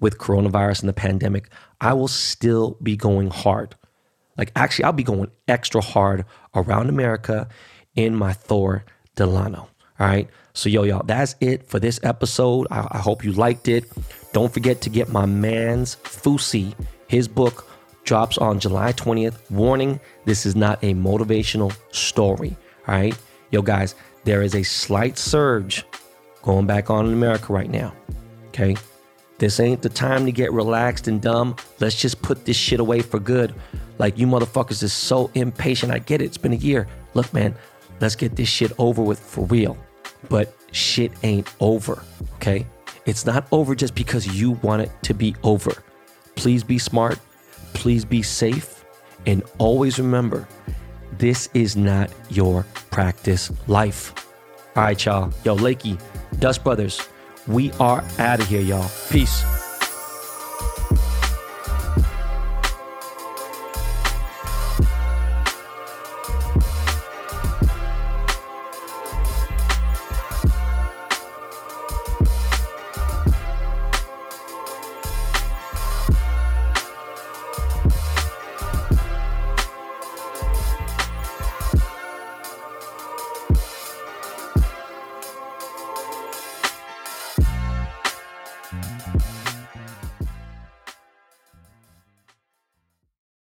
with coronavirus and the pandemic, I will still be going hard. Like, actually, I'll be going extra hard around America in my Thor Delano. All right. So, yo, y'all, that's it for this episode. I, I hope you liked it. Don't forget to get my man's Fousey. His book drops on July 20th. Warning this is not a motivational story. All right. Yo, guys, there is a slight surge going back on in America right now. Okay. This ain't the time to get relaxed and dumb. Let's just put this shit away for good. Like, you motherfuckers is so impatient. I get it. It's been a year. Look, man, let's get this shit over with for real. But shit ain't over. Okay. It's not over just because you want it to be over. Please be smart. Please be safe. And always remember this is not your practice life. All right, y'all. Yo, Lakey, Dust Brothers, we are out of here, y'all. Peace.